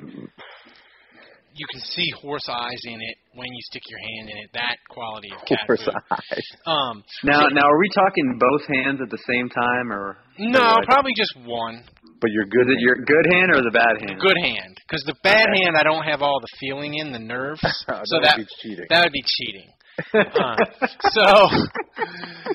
you can see horse eyes in it when you stick your hand in it. That quality of cat Horse food. eyes. Um, Now, now, are we talking both hands at the same time, or no, or probably just one. But you're good. Is it your good hand or the bad hand? Good hand, because the bad Okay. hand I don't have all the feeling in the nerves, (laughs) That so would that be cheating. that would be cheating. (laughs) Uh, so,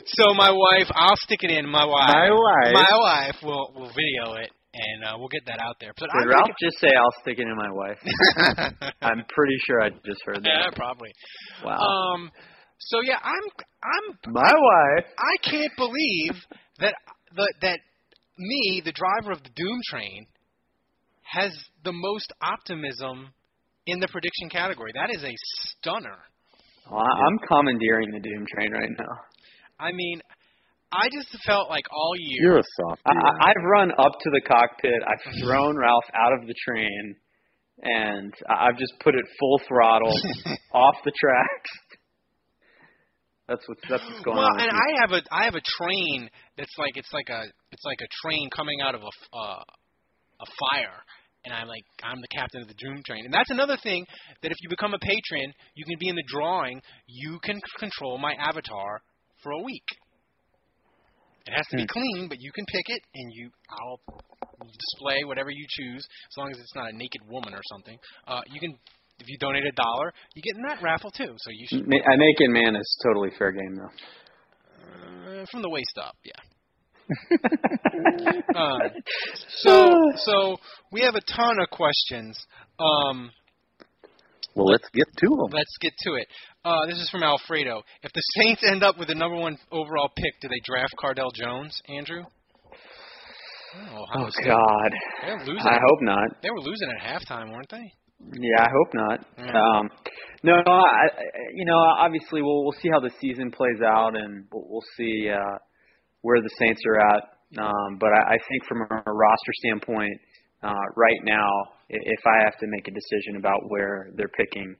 so my wife, I'll stick it in. My wife, My wife. my wife will will video it, and uh, we'll get that out there. But Did I'm Ralph just say I'll stick it in my wife? (laughs) I'm pretty sure I just heard that. yeah, probably. Wow. Um, so yeah, I'm I'm my wife. I can't believe that the, that me, the driver of the Doom Train, has the most optimism in the prediction category. That is a stunner. Well, I'm commandeering the Doom Train right now. I mean, I just felt like all year. You're a soft. I, I- I've run up to the cockpit. I've thrown Ralph out of the train, and I- I've just put it full throttle (laughs) off the tracks. That's what's that's what's going well, on. with and me. I have a I have a train that's like it's like a it's like a train coming out of a uh, a fire, and I'm like I'm the captain of the Doom Train, and that's another thing that if you become a patron, you can be in the drawing. You can control my avatar for a week. It has to be clean, but you can pick it, and you I'll display whatever you choose, as long as it's not a naked woman or something. Uh, you can. If you donate a dollar, you get in that raffle too. So you should Ma- I Naked Man is totally fair game though. uh, from the waist up, yeah. (laughs) um, so, so we have a ton of questions. Um, well, let's get to them. let's get to it. Uh, this is from Alfredo. If the Saints end up with the number one overall pick, do they draft Cardell Jones, Andrew? Oh, Oh? God. They're losing. I hope not. They were losing at halftime, weren't they? Yeah, I hope not. Yeah. Um, no, no, I, you know, obviously we'll we'll see how the season plays out, and we'll, we'll see uh, where the Saints are at. Um, but I, I think from a roster standpoint, uh, right now, i- if I have to make a decision about where they're picking,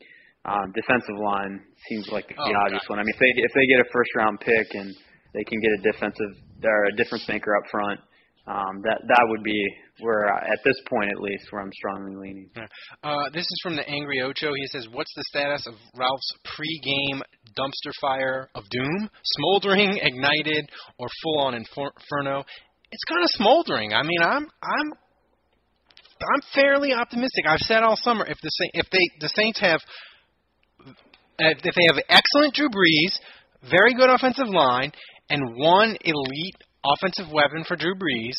um, defensive line seems like the Oh, obvious one. I mean, if they if they get a first round pick and they can get a defensive or a difference maker up front, um, that that would be where, at this point at least, where I'm strongly leaning. Uh, this is from the Angry Ocho. He says, "What's the status of Ralph's pre-game dumpster fire of doom? Smoldering, ignited, or full-on inferno?" It's kind of smoldering. I mean, I'm I'm I'm fairly optimistic. I've said all summer if the if they the Saints have if if they have excellent Drew Brees, very good offensive line, and one elite offensive weapon for Drew Brees,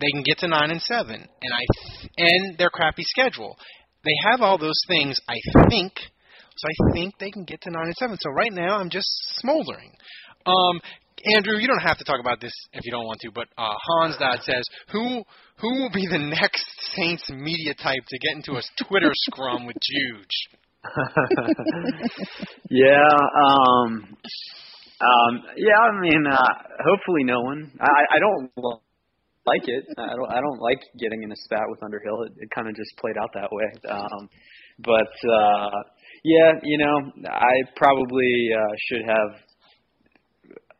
they can get to nine and seven, and I th- and their crappy schedule. They have all those things, I think. So I think they can get to nine and seven. So right now, I'm just smoldering. Um, Andrew, you don't have to talk about this if you don't want to, but uh, Hans Dodd says, who who will be the (laughs) next Saints media type to get into a Twitter scrum with Juge? (laughs) yeah, um Um, yeah, I mean, uh, hopefully no one. I, I don't like it. I don't. I don't like getting in a spat with Underhill. It, it kind of just played out that way. Um, but uh, yeah, you know, I probably uh, should have.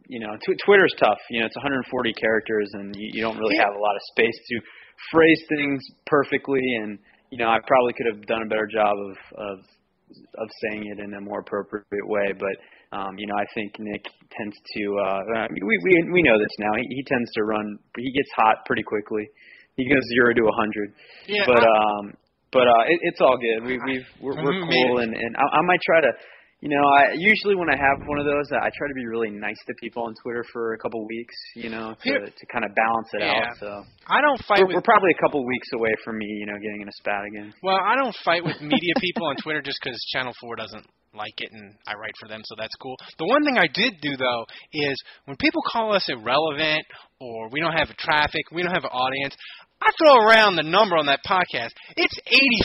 You know, tw- Twitter's tough. You know, it's 140 characters, and you, you don't really have a lot of space to phrase things perfectly. And you know, I probably could have done a better job of of of saying it in a more appropriate way. But um, you know, I think Nick tends to. Uh, we we we know this now. He, he tends to run. He gets hot pretty quickly. He goes zero to a hundred. Yeah, but um, but uh, it, it's all good. We we've we're, we're Mhm, cool, and and I, I might try to. You know, I usually when I have one of those, I try to be really nice to people on Twitter for a couple weeks. You know, to Here- to kind of balance it Yeah. out. So I don't fight we're, with we're probably a couple weeks away from me, you know, getting in a spat again. Well, I don't fight with media (laughs) people on Twitter just because Channel 4 doesn't like it and I write for them, so that's cool. The one thing I did do, though, is when people call us irrelevant or we don't have traffic, we don't have an audience, I throw around the number on that podcast. It's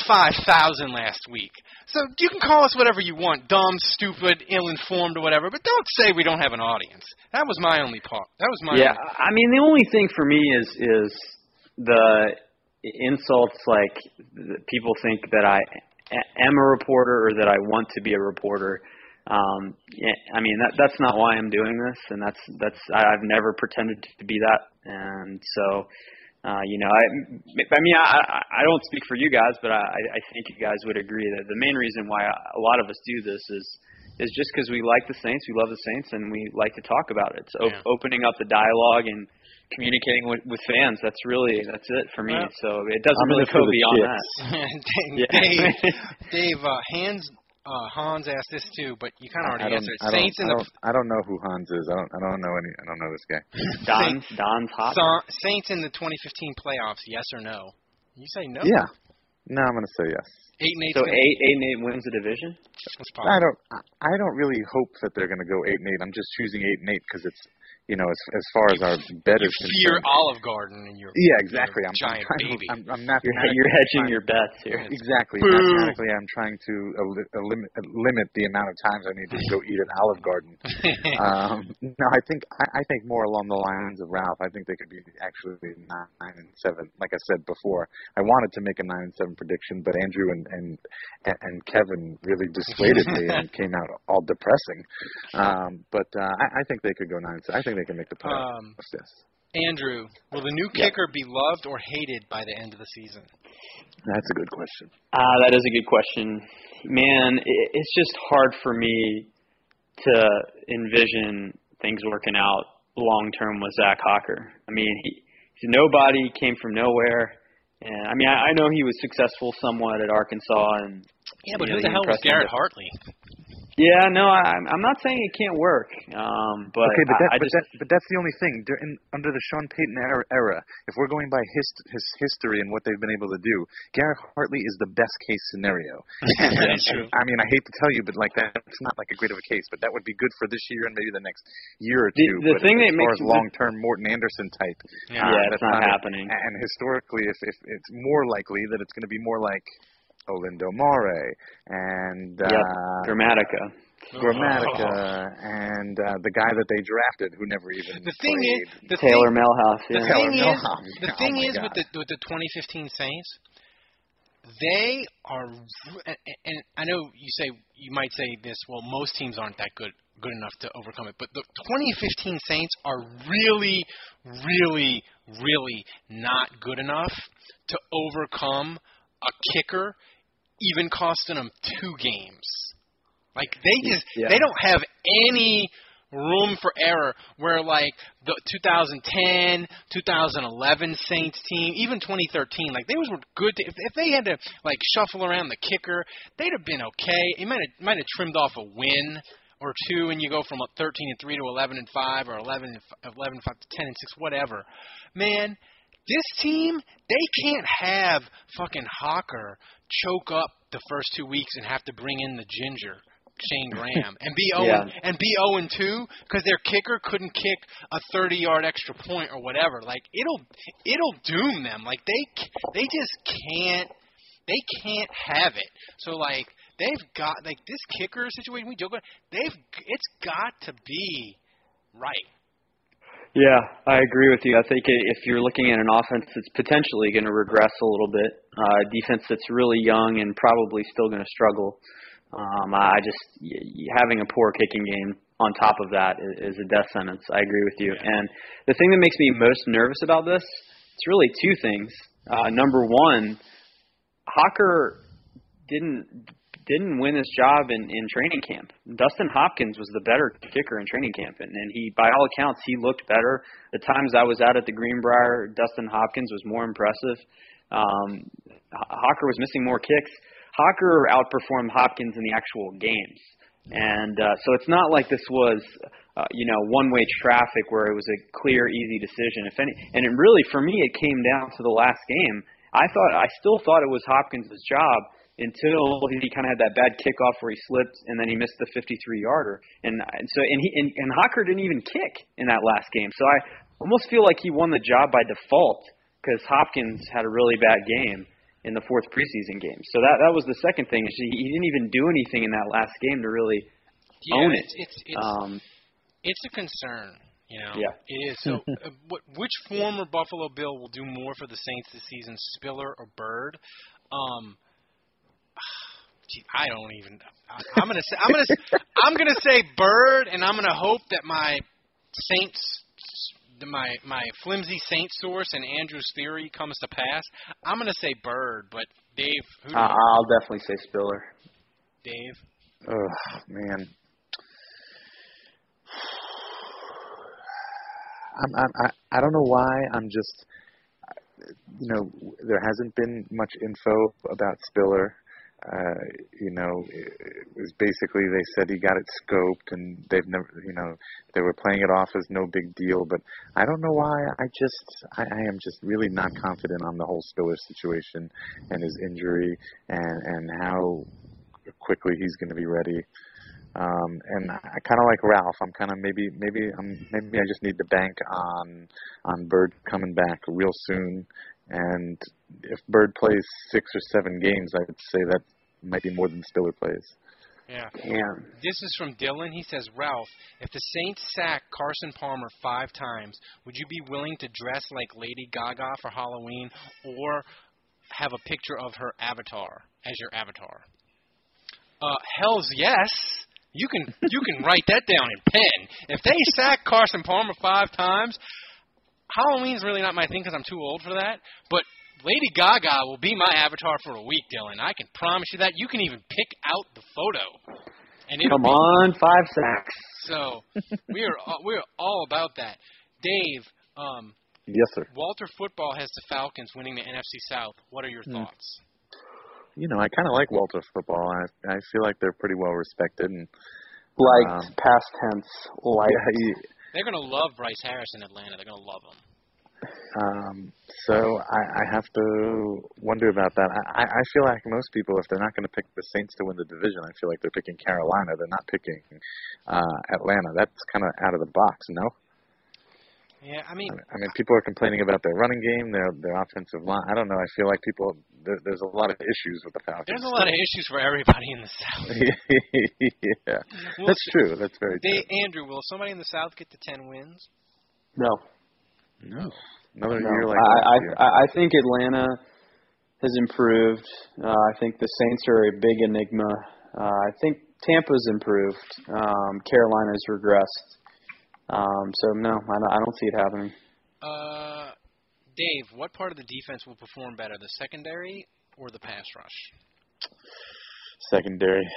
85,000 last week. So you can call us whatever you want, dumb, stupid, ill-informed, or whatever, but don't say we don't have an audience. That was my only part. That was my yeah, I mean, the only thing for me is is the insults like people think that I am a reporter or that I want to be a reporter. Um, I mean, that that's not why I'm doing this, and that's that's I've never pretended to be that, and so. Uh, you know, I, I mean, I, I I don't speak for you guys, but I, I think you guys would agree that the main reason why a lot of us do this is is just because we like the Saints, we love the Saints, and we like to talk about it. It's op- Yeah. opening up the dialogue and communicating with, with fans. That's really that's it for me. Well, so it doesn't I'm really go beyond chicks. that. (laughs) Dave, Yeah. Dave, uh, Hans, uh, Hans asked this too, but you kind of already answered. it. I don't, Saints in I the don't, I don't know who Hans is. I don't, I don't know any. I don't know this guy. (laughs) Don Don's hot. Sa- Saints in the 2015 playoffs. Yes or no? You say no. Yeah. No, I'm gonna say yes. Eight and eight. So eight eight and eight wins the division. That's I don't. I- I don't really hope that they're gonna go eight and eight. I'm just choosing eight and eight because it's, you know, as as far as our bet You is fear concerned. Olive Garden and your Yeah, exactly. your I'm, giant I'm trying baby. To, I'm, I'm You're, you're hedging your bets here. Exactly. Boo. Mathematically, I'm trying to el- limit, limit the amount of times I need to go eat at Olive Garden. (laughs) um, no, I think I, I think more along the lines of Ralph. I think they could be actually nine and seven. Like I said before, I wanted to make a nine and seven prediction, but Andrew and and and Kevin really dissuaded me and (laughs) came out all depressing. Um, but uh, I, I think they could go nine. and seven. I think they can make the playoffs. Um, yes. Andrew, will the new Yeah. kicker be loved or hated by the end of the season? That's a good question. Ah, that is a good question. Man, it, it's just hard for me to envision things working out long term with Zach Hocker. I mean, he, he's nobody, came from nowhere, and I mean, I, I know he was successful somewhat at Arkansas, and Yeah, but who the hell was Garrett Hartley? Yeah, no, I, I'm not saying it can't work, um, but okay, but, that, I but, just that, but that's the only thing. Dur- in, under the Sean Payton era, era, if we're going by his, his history and what they've been able to do, Garrett Hartley is the best case scenario. (laughs) And, That and- true. I mean, I hate to tell you, but like that's not like a great of a case. But that would be good for this year and maybe the next year or two. the but thing as that far makes as long term Morten Andersen type, Yeah. uh, Yeah, it's that's not it. happening. And historically, if, if it's more likely that it's going to be more like Olindo Mare and uh, Yep, Dramatica. Gramatica (laughs) and uh, the guy that they drafted who never even The thing played. is, the Taylor thing, Melhouse. the Yeah. Taylor thing is, Milhouse. the Oh thing my is with the with the 2015 Saints, they are, and, and I know you say you might say this. Well, most teams aren't that good good enough to overcome it, but the 2015 Saints are really, really, really not good enough to overcome a kicker, even costing them two games. Like they just Yeah. they don't have any room for error where like the 2010, 2011 Saints team, even 2013, like they was were good. To, if, if they had to like shuffle around the kicker, they'd have been okay. It might have might have trimmed off a win or two, and you go from a 13 and three to 11 and five, or 11 and f- 11 and five to 10 and six, whatever. Man, this team they can't have fucking Hocker choke up the first two weeks and have to bring in the ginger. Shayne (laughs) Graham and be 0 Yeah. Oh and be 0 and 2 because their kicker couldn't kick a 30 yard extra point or whatever. Like it'll it'll doom them. Like they they just can't they can't have it. So like they've got like this kicker situation we joke about. They've it's got to be right. Yeah, I agree with you. I think if you're looking at an offense that's potentially going to regress a little bit, uh, defense that's really young and probably still going to struggle, um, I just having a poor kicking game on top of that is, is a death sentence. I agree with you. And the thing that makes me most nervous about this, it's really two things. Uh, number one, Hocker didn't didn't win his job in, in training camp. Dustin Hopkins was the better kicker in training camp, and, and he, by all accounts, he looked better. The times I was out at the Greenbrier, Dustin Hopkins was more impressive. Um, Hocker was missing more kicks. Hocker outperformed Hopkins in the actual games, and uh, so it's not like this was, uh, you know, one-way traffic where it was a clear, easy decision. If any, and it really, for me, it came down to the last game. I thought, I still thought it was Hopkins' job until he kind of had that bad kickoff where he slipped and then he missed the 53 yarder. And, and so and he and, and Hocker didn't even kick in that last game. So I almost feel like he won the job by default because Hopkins had a really bad game in the fourth preseason game. So that that was the second thing. Is he, he didn't even do anything in that last game to really yeah, own it. It's it's it's, um, it's a concern. You know, Yeah. it is. So, (laughs) uh, what, which former Buffalo Bill will do more for the Saints this season, Spiller or Byrd? Um, gee, I don't even. I, I'm gonna say I'm gonna I'm gonna say Byrd, and I'm gonna hope that my Saints, my my flimsy Saints source and Andrew's theory comes to pass. I'm gonna say Byrd, but Dave, who Uh, I'll definitely say Spiller. Dave? Oh man. I'm, I'm, I I don't know why I'm just you know there hasn't been much info about Spiller. Uh, you know, it, was basically they said he got it scoped and they've never, you know, they were playing it off as no big deal. But I don't know why. I just, I, I am just really not confident on the whole Spiller situation and his injury and and how quickly he's going to be ready. Um, and I kind of like Ralph. I'm kind of maybe maybe I'm maybe I just need to bank on on Byrd coming back real soon. And if Byrd plays six or seven games, I would say that might be more than Spiller plays. Yeah. Damn. This is from Dylan. He says, Ralph, if the Saints sack Carson Palmer five times, would you be willing to dress like Lady Gaga for Halloween or have a picture of her avatar as your avatar? Uh, hell's yes. You can you can write that down in pen. If they sack Carson Palmer five times, Halloween's really not my thing because I'm too old for that. But Lady Gaga will be my avatar for a week, Dylan. I can promise you that. You can even pick out the photo. And it'll Come be- on, five sacks. So we are all, we are all about that. Dave, um, Yes, sir. Walter Football has the Falcons winning the NFC South. What are your Hmm. thoughts? You know, I kind of like Walter football. I I feel like they're pretty well respected and Like Um, past tense, like yeah, he, They're going to love Bryce Harris in Atlanta. They're going to love him. Um, so I, I have to wonder about that. I, I feel like most people, if they're not going to pick the Saints to win the division, I feel like they're picking Carolina. They're not picking uh, Atlanta. That's kind of out of the box, no? Yeah, I mean, I mean, people are complaining about their running game, their their offensive line. I don't know. I feel like people there, there's a lot of issues with the Falcons. there's a lot of issues for everybody in the South. (laughs) yeah, We'll that's see. true. That's very They, true. Andrew, will somebody in the South get to 10 wins? no. No, another No. year like I, I year. I I think Atlanta has improved. Uh, I think the Saints are a big enigma. Uh, I think Tampa's improved. Um, Carolina's regressed. Um, so no, I don't, I don't see it happening. Uh, Dave, what part of the defense will perform better, the secondary or the pass rush? Secondary.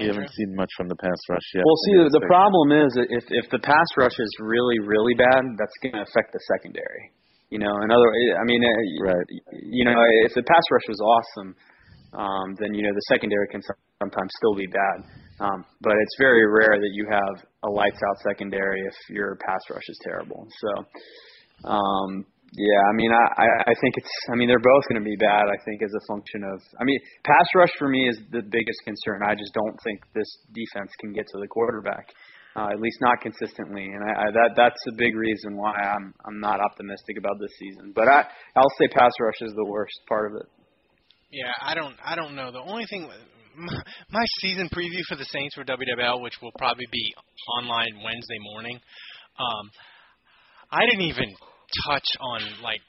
We haven't seen much from the pass rush yet. Well, see, the, the problem is if if the pass rush is really really bad, that's going to affect the secondary. You know, in other, I mean, uh, Right. you know, if the pass rush was awesome, um, then you know the secondary can sometimes still be bad. Um, but it's very rare that you have a lights out secondary if your pass rush is terrible. So, um, yeah, I mean, I, I think it's, I mean, they're both going to be bad. I think as a function of, I mean, pass rush for me is the biggest concern. I just don't think this defense can get to the quarterback. Uh, at least not consistently, and I, I, that that's a big reason why I'm I'm not optimistic about this season. But I I'll say pass rush is the worst part of it. Yeah, I don't. I don't know. The only thing, my, season preview for the Saints for WWL, which will probably be online Wednesday morning. Um, I didn't even touch on like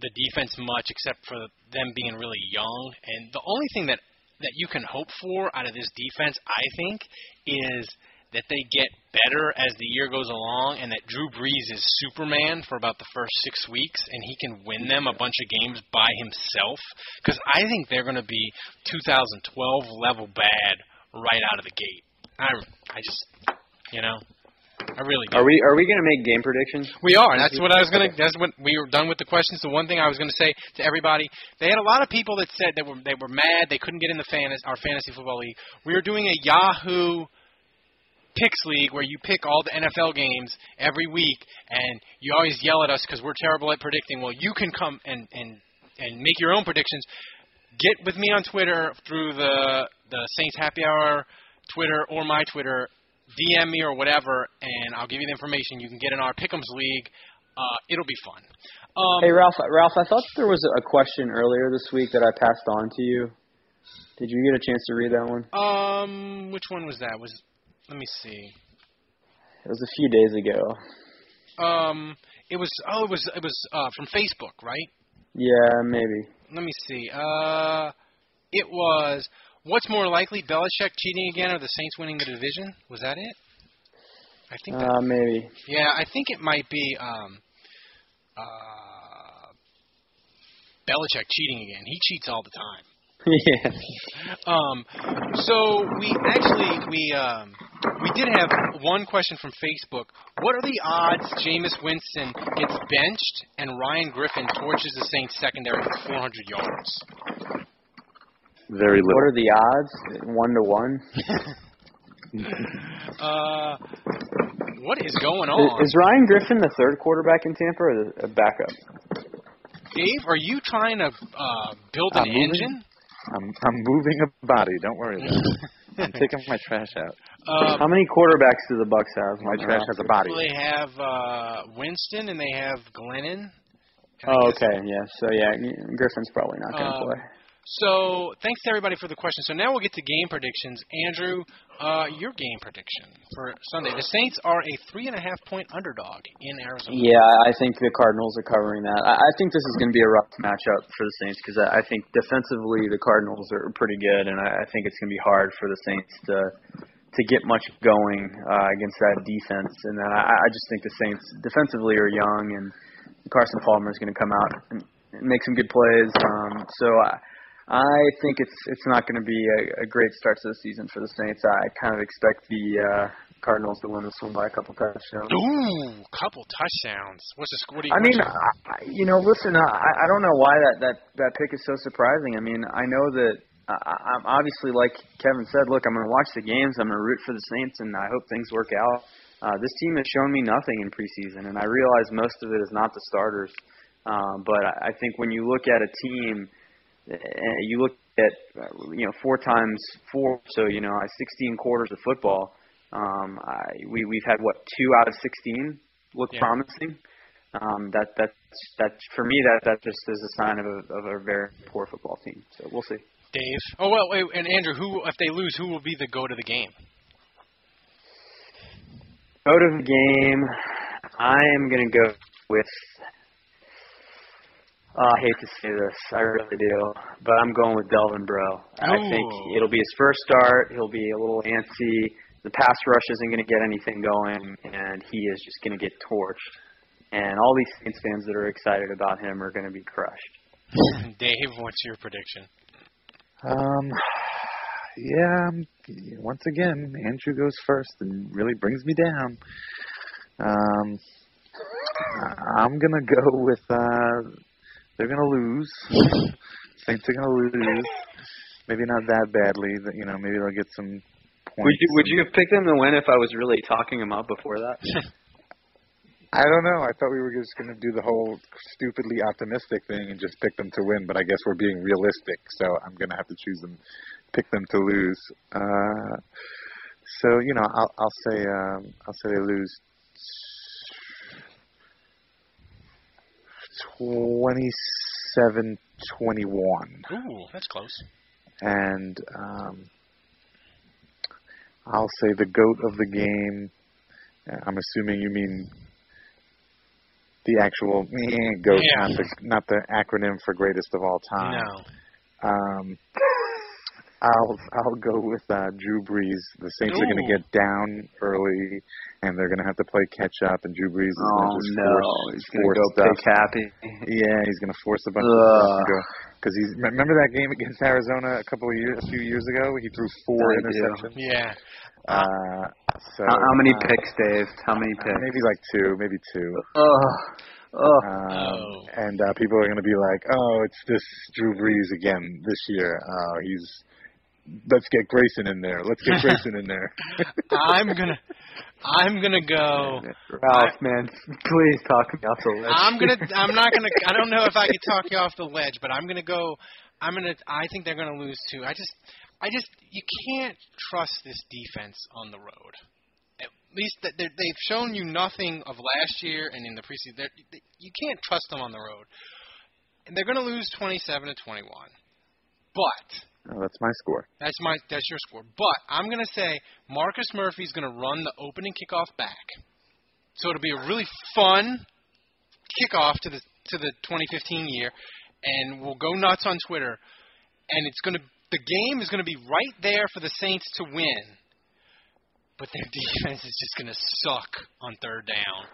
the defense much, except for them being really young. And the only thing that that you can hope for out of this defense, I think, is that they get better as the year goes along, and that Drew Brees is Superman for about the first six weeks, and he can win them a bunch of games by himself. Because I think they're going to be 2012 level bad right out of the gate. I, I just, you know, I really. Do. Are we are we going to make game predictions? We are. That's what I was gonna. That's what we were done with the questions. The one thing I was gonna say to everybody, they had a lot of people that said they were they were mad they couldn't get in the fantasy our fantasy football league. We were doing a Yahoo picks league where you pick all the NFL games every week, and you always yell at us because we're terrible at predicting. Well, you can come and and and make your own predictions. Get with me on Twitter through the the Saints Happy Hour Twitter or my Twitter. DM me or whatever, and I'll give you the information. You can get in our Pick'ems league. Uh, it'll be fun. Um, hey Ralph, Ralph, I thought there was a question earlier this week that I passed on to you. Did you get a chance to read that one? Um, which one was that? Was let me see. It was a few days ago. Um, it was oh, it was it was uh, from Facebook, right? Yeah, maybe. Let me see. Uh, it was what's more likely, Belichick cheating again or the Saints winning the division? Was that it? I think. That, Uh, maybe. Yeah, I think it might be um, uh, Belichick cheating again. He cheats all the time. Yeah. (laughs) Um, so we actually we um, we did have one question from Facebook. What are the odds Jameis Winston gets benched and Ryan Griffin torches the Saints secondary for 400 yards? Very little. What are the odds? One to one. (laughs) Uh, what is going on? is Ryan Griffin the third quarterback in Tampa or the a backup? Dave, are you trying to uh, build an I'm moving. engine? I'm I'm moving a body. Don't worry about it. I'm taking my trash out. Uh, How many quarterbacks do the Bucks have? My trash has a body. Well, they have uh, Winston and they have Glennon. And Oh, okay, yeah. So yeah, Griffin's probably not going to Um, play. So thanks to everybody for the question. So now we'll get to game predictions. Andrew, uh, your game prediction for Sunday. The Saints are a three and a half point underdog in Arizona. Yeah, I think the Cardinals are covering that. I, I think this is going to be a rough matchup for the Saints because I, I think defensively the Cardinals are pretty good, and I, I think it's going to be hard for the Saints to to get much going uh, against that defense. And then I, I just think the Saints defensively are young, and Carson Palmer is going to come out and make some good plays. Um, so I. I think it's it's not going to be a, a great start to the season for the Saints. I kind of expect the uh, Cardinals to win this one by a couple touchdowns. Ooh, couple touchdowns. What's the score? I mean, I, you know, listen, I, I don't know why that that that pick is so surprising. I mean, I know that I, I'm obviously like Kevin said. Look, I'm going to watch the games. I'm going to root for the Saints, and I hope things work out. Uh, this team has shown me nothing in preseason, and I realize most of it is not the starters. Um, but I I think when you look at a team, uh, you look at uh, you know four times four, so you know 16 quarters of football. Um, I, we we've had what two out of 16 look Yeah. promising. Um, that that's that for me that that just is a sign of a of a very poor football team. So we'll see. Dave. Oh well, wait, and Andrew, who if they lose, who will be the go to the game? Go to the game. I am going to go with. Oh, I hate to say this, I really do, but I'm going with Delvin Breaux. I think it'll be his first start. He'll be a little antsy. The pass rush isn't going to get anything going, and he is just going to get torched. And all these Saints fans that are excited about him are going to be crushed. (laughs) Dave, what's your prediction? Um, yeah. um, Once again, Andrew goes first and really brings me down. Um, I- I'm gonna go with uh, they're gonna lose. (laughs) Saints are gonna lose. Maybe not that badly. But, you know, maybe they'll get some points. Would you would you have picked them to win if I was really talking them up before that? (laughs) I don't know. I thought we were just going to do the whole stupidly optimistic thing and just pick them to win, but I guess we're being realistic, so I'm going to have to choose them, pick them to lose. Uh, so you know, I'll I'll say um, I'll say they lose twenty-seven 21. Ooh, that's close. And um, I'll say the goat of the game. I'm assuming you mean the actual goat, Yeah. not the not the acronym for greatest of all time. No. Um, I'll I'll go with uh, Drew Brees. The Saints are going to get down early, and they're going to have to play catch up. And Drew Brees is Oh going to just no, force, he's gonna force go stuff. pick happy. Yeah, he's going to force a bunch Ugh. of stuff. Because he's remember that game against Arizona a couple of years, a few years ago. He threw four I do. interceptions. Yeah. Uh, so How, how many uh, picks, Dave? How many uh, picks? Maybe like two, maybe two. Ugh. Ugh. Um, Oh. And uh, people are going to be like, "Oh, it's this Drew Brees again this year. Uh, he's let's get Grayson in there. Let's get Grayson in there." (laughs) I'm gonna, I'm gonna go. Ralph, man, please talk me off the ledge. I'm gonna. I'm not gonna. I don't know if I could talk you off the ledge, but I'm gonna go. I'm gonna. I think they're gonna lose too. I just. I just. You can't trust this defense on the road. At least that they're- they've shown you nothing of last year and in the preseason. They're- they- You can't trust them on the road, and they're gonna lose 27 to 21. But oh, that's my score. that's my that's your score. But I'm gonna say Marcus Murphy's gonna run the opening kickoff back. So it'll be a really fun kickoff to the to the 2015 year, and we'll go nuts on Twitter. And it's gonna the game is gonna be right there for the Saints to win. But their (laughs) defense is just gonna suck on third down.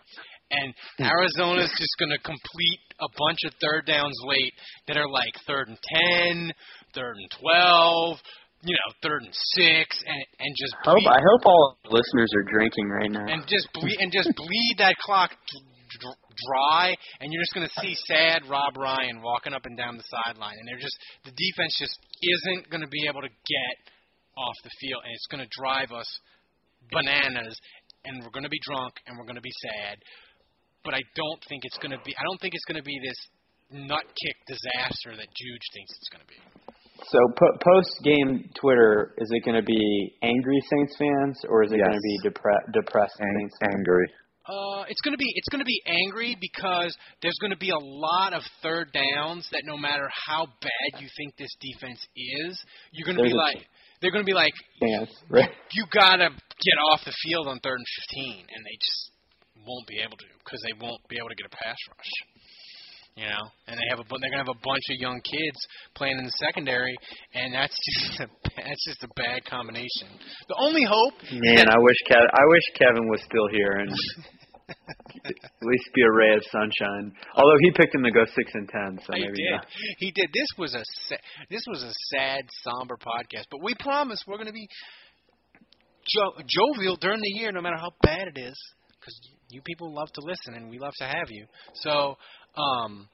And hmm. Arizona's just going to complete a bunch of third downs late that are like third and ten, third and twelve, you know, third and six, and and just I hope, I hope all listeners are drinking right now. and just bleed and just bleed that clock dry, and you're just going to see sad Rob Ryan walking up and down the sideline, and they're just the defense just isn't going to be able to get off the field, and it's going to drive us bananas, and we're going to be drunk, and we're going to be sad. But I don't think it's going to be. I don't think it's going to be this nut kick disaster that Juge thinks it's going to be. So po- post game Twitter, is it going to be angry Saints fans or is it Yes. going to be depre- depressed Ang- Saints fans? angry. Uh, it's gonna be it's gonna be angry because there's gonna be a lot of third downs that no matter how bad you think this defense is, you're gonna There's be like they're gonna be like Fans, right? you gotta get off the field on third and fifteen, and they just won't be able to because they won't be able to get a pass rush. You know, and they have a they're gonna have a bunch of young kids playing in the secondary, and that's (laughs) just a, that's just a bad combination. The only hope Man, I wish Kev- I wish Kevin was still here and (laughs) at least be a ray of sunshine. Although he picked him to go six and ten, so he did. not. He did. This was a sa- this was a sad, somber podcast, but we promise we're going to be jo- jovial during the year, no matter how bad it is, because you people love to listen and we love to have you. So, um,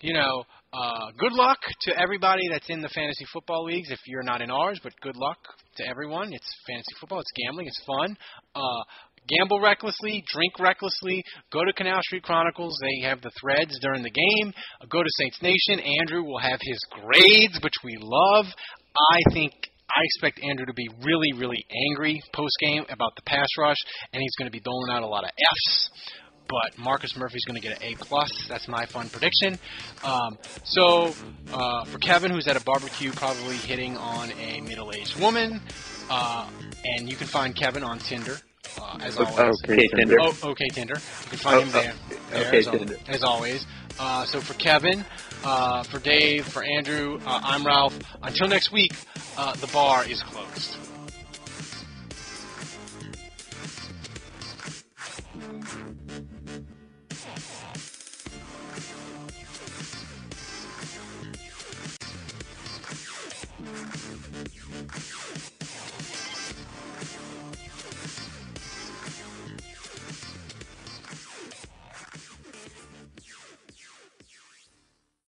you know, uh, good luck to everybody that's in the fantasy football leagues. If you're not in ours, but good luck to everyone. It's fantasy football. It's gambling. It's fun. Uh, gamble recklessly, drink recklessly. Go to Canal Street Chronicles. They have the threads during the game. Uh, go to Saints Nation. Andrew will have his grades, which we love. I think I expect Andrew to be really, really angry post game about the pass rush, and he's going to be doling out a lot of Fs. But Marcus Murphy's going to get an A plus. That's my fun prediction. Um, so uh, for Kevin, who's at a barbecue, probably hitting on a middle-aged woman, uh, and you can find Kevin on Tinder. Uh, as always. Okay, Tinder. Oh, okay, Tinder. You can find him Oh, there. oh, there okay, as, al- Tinder. as always. Uh, so for Kevin, uh, for Dave, for Andrew, uh, I'm Ralph. Until next week, uh, the bar is closed.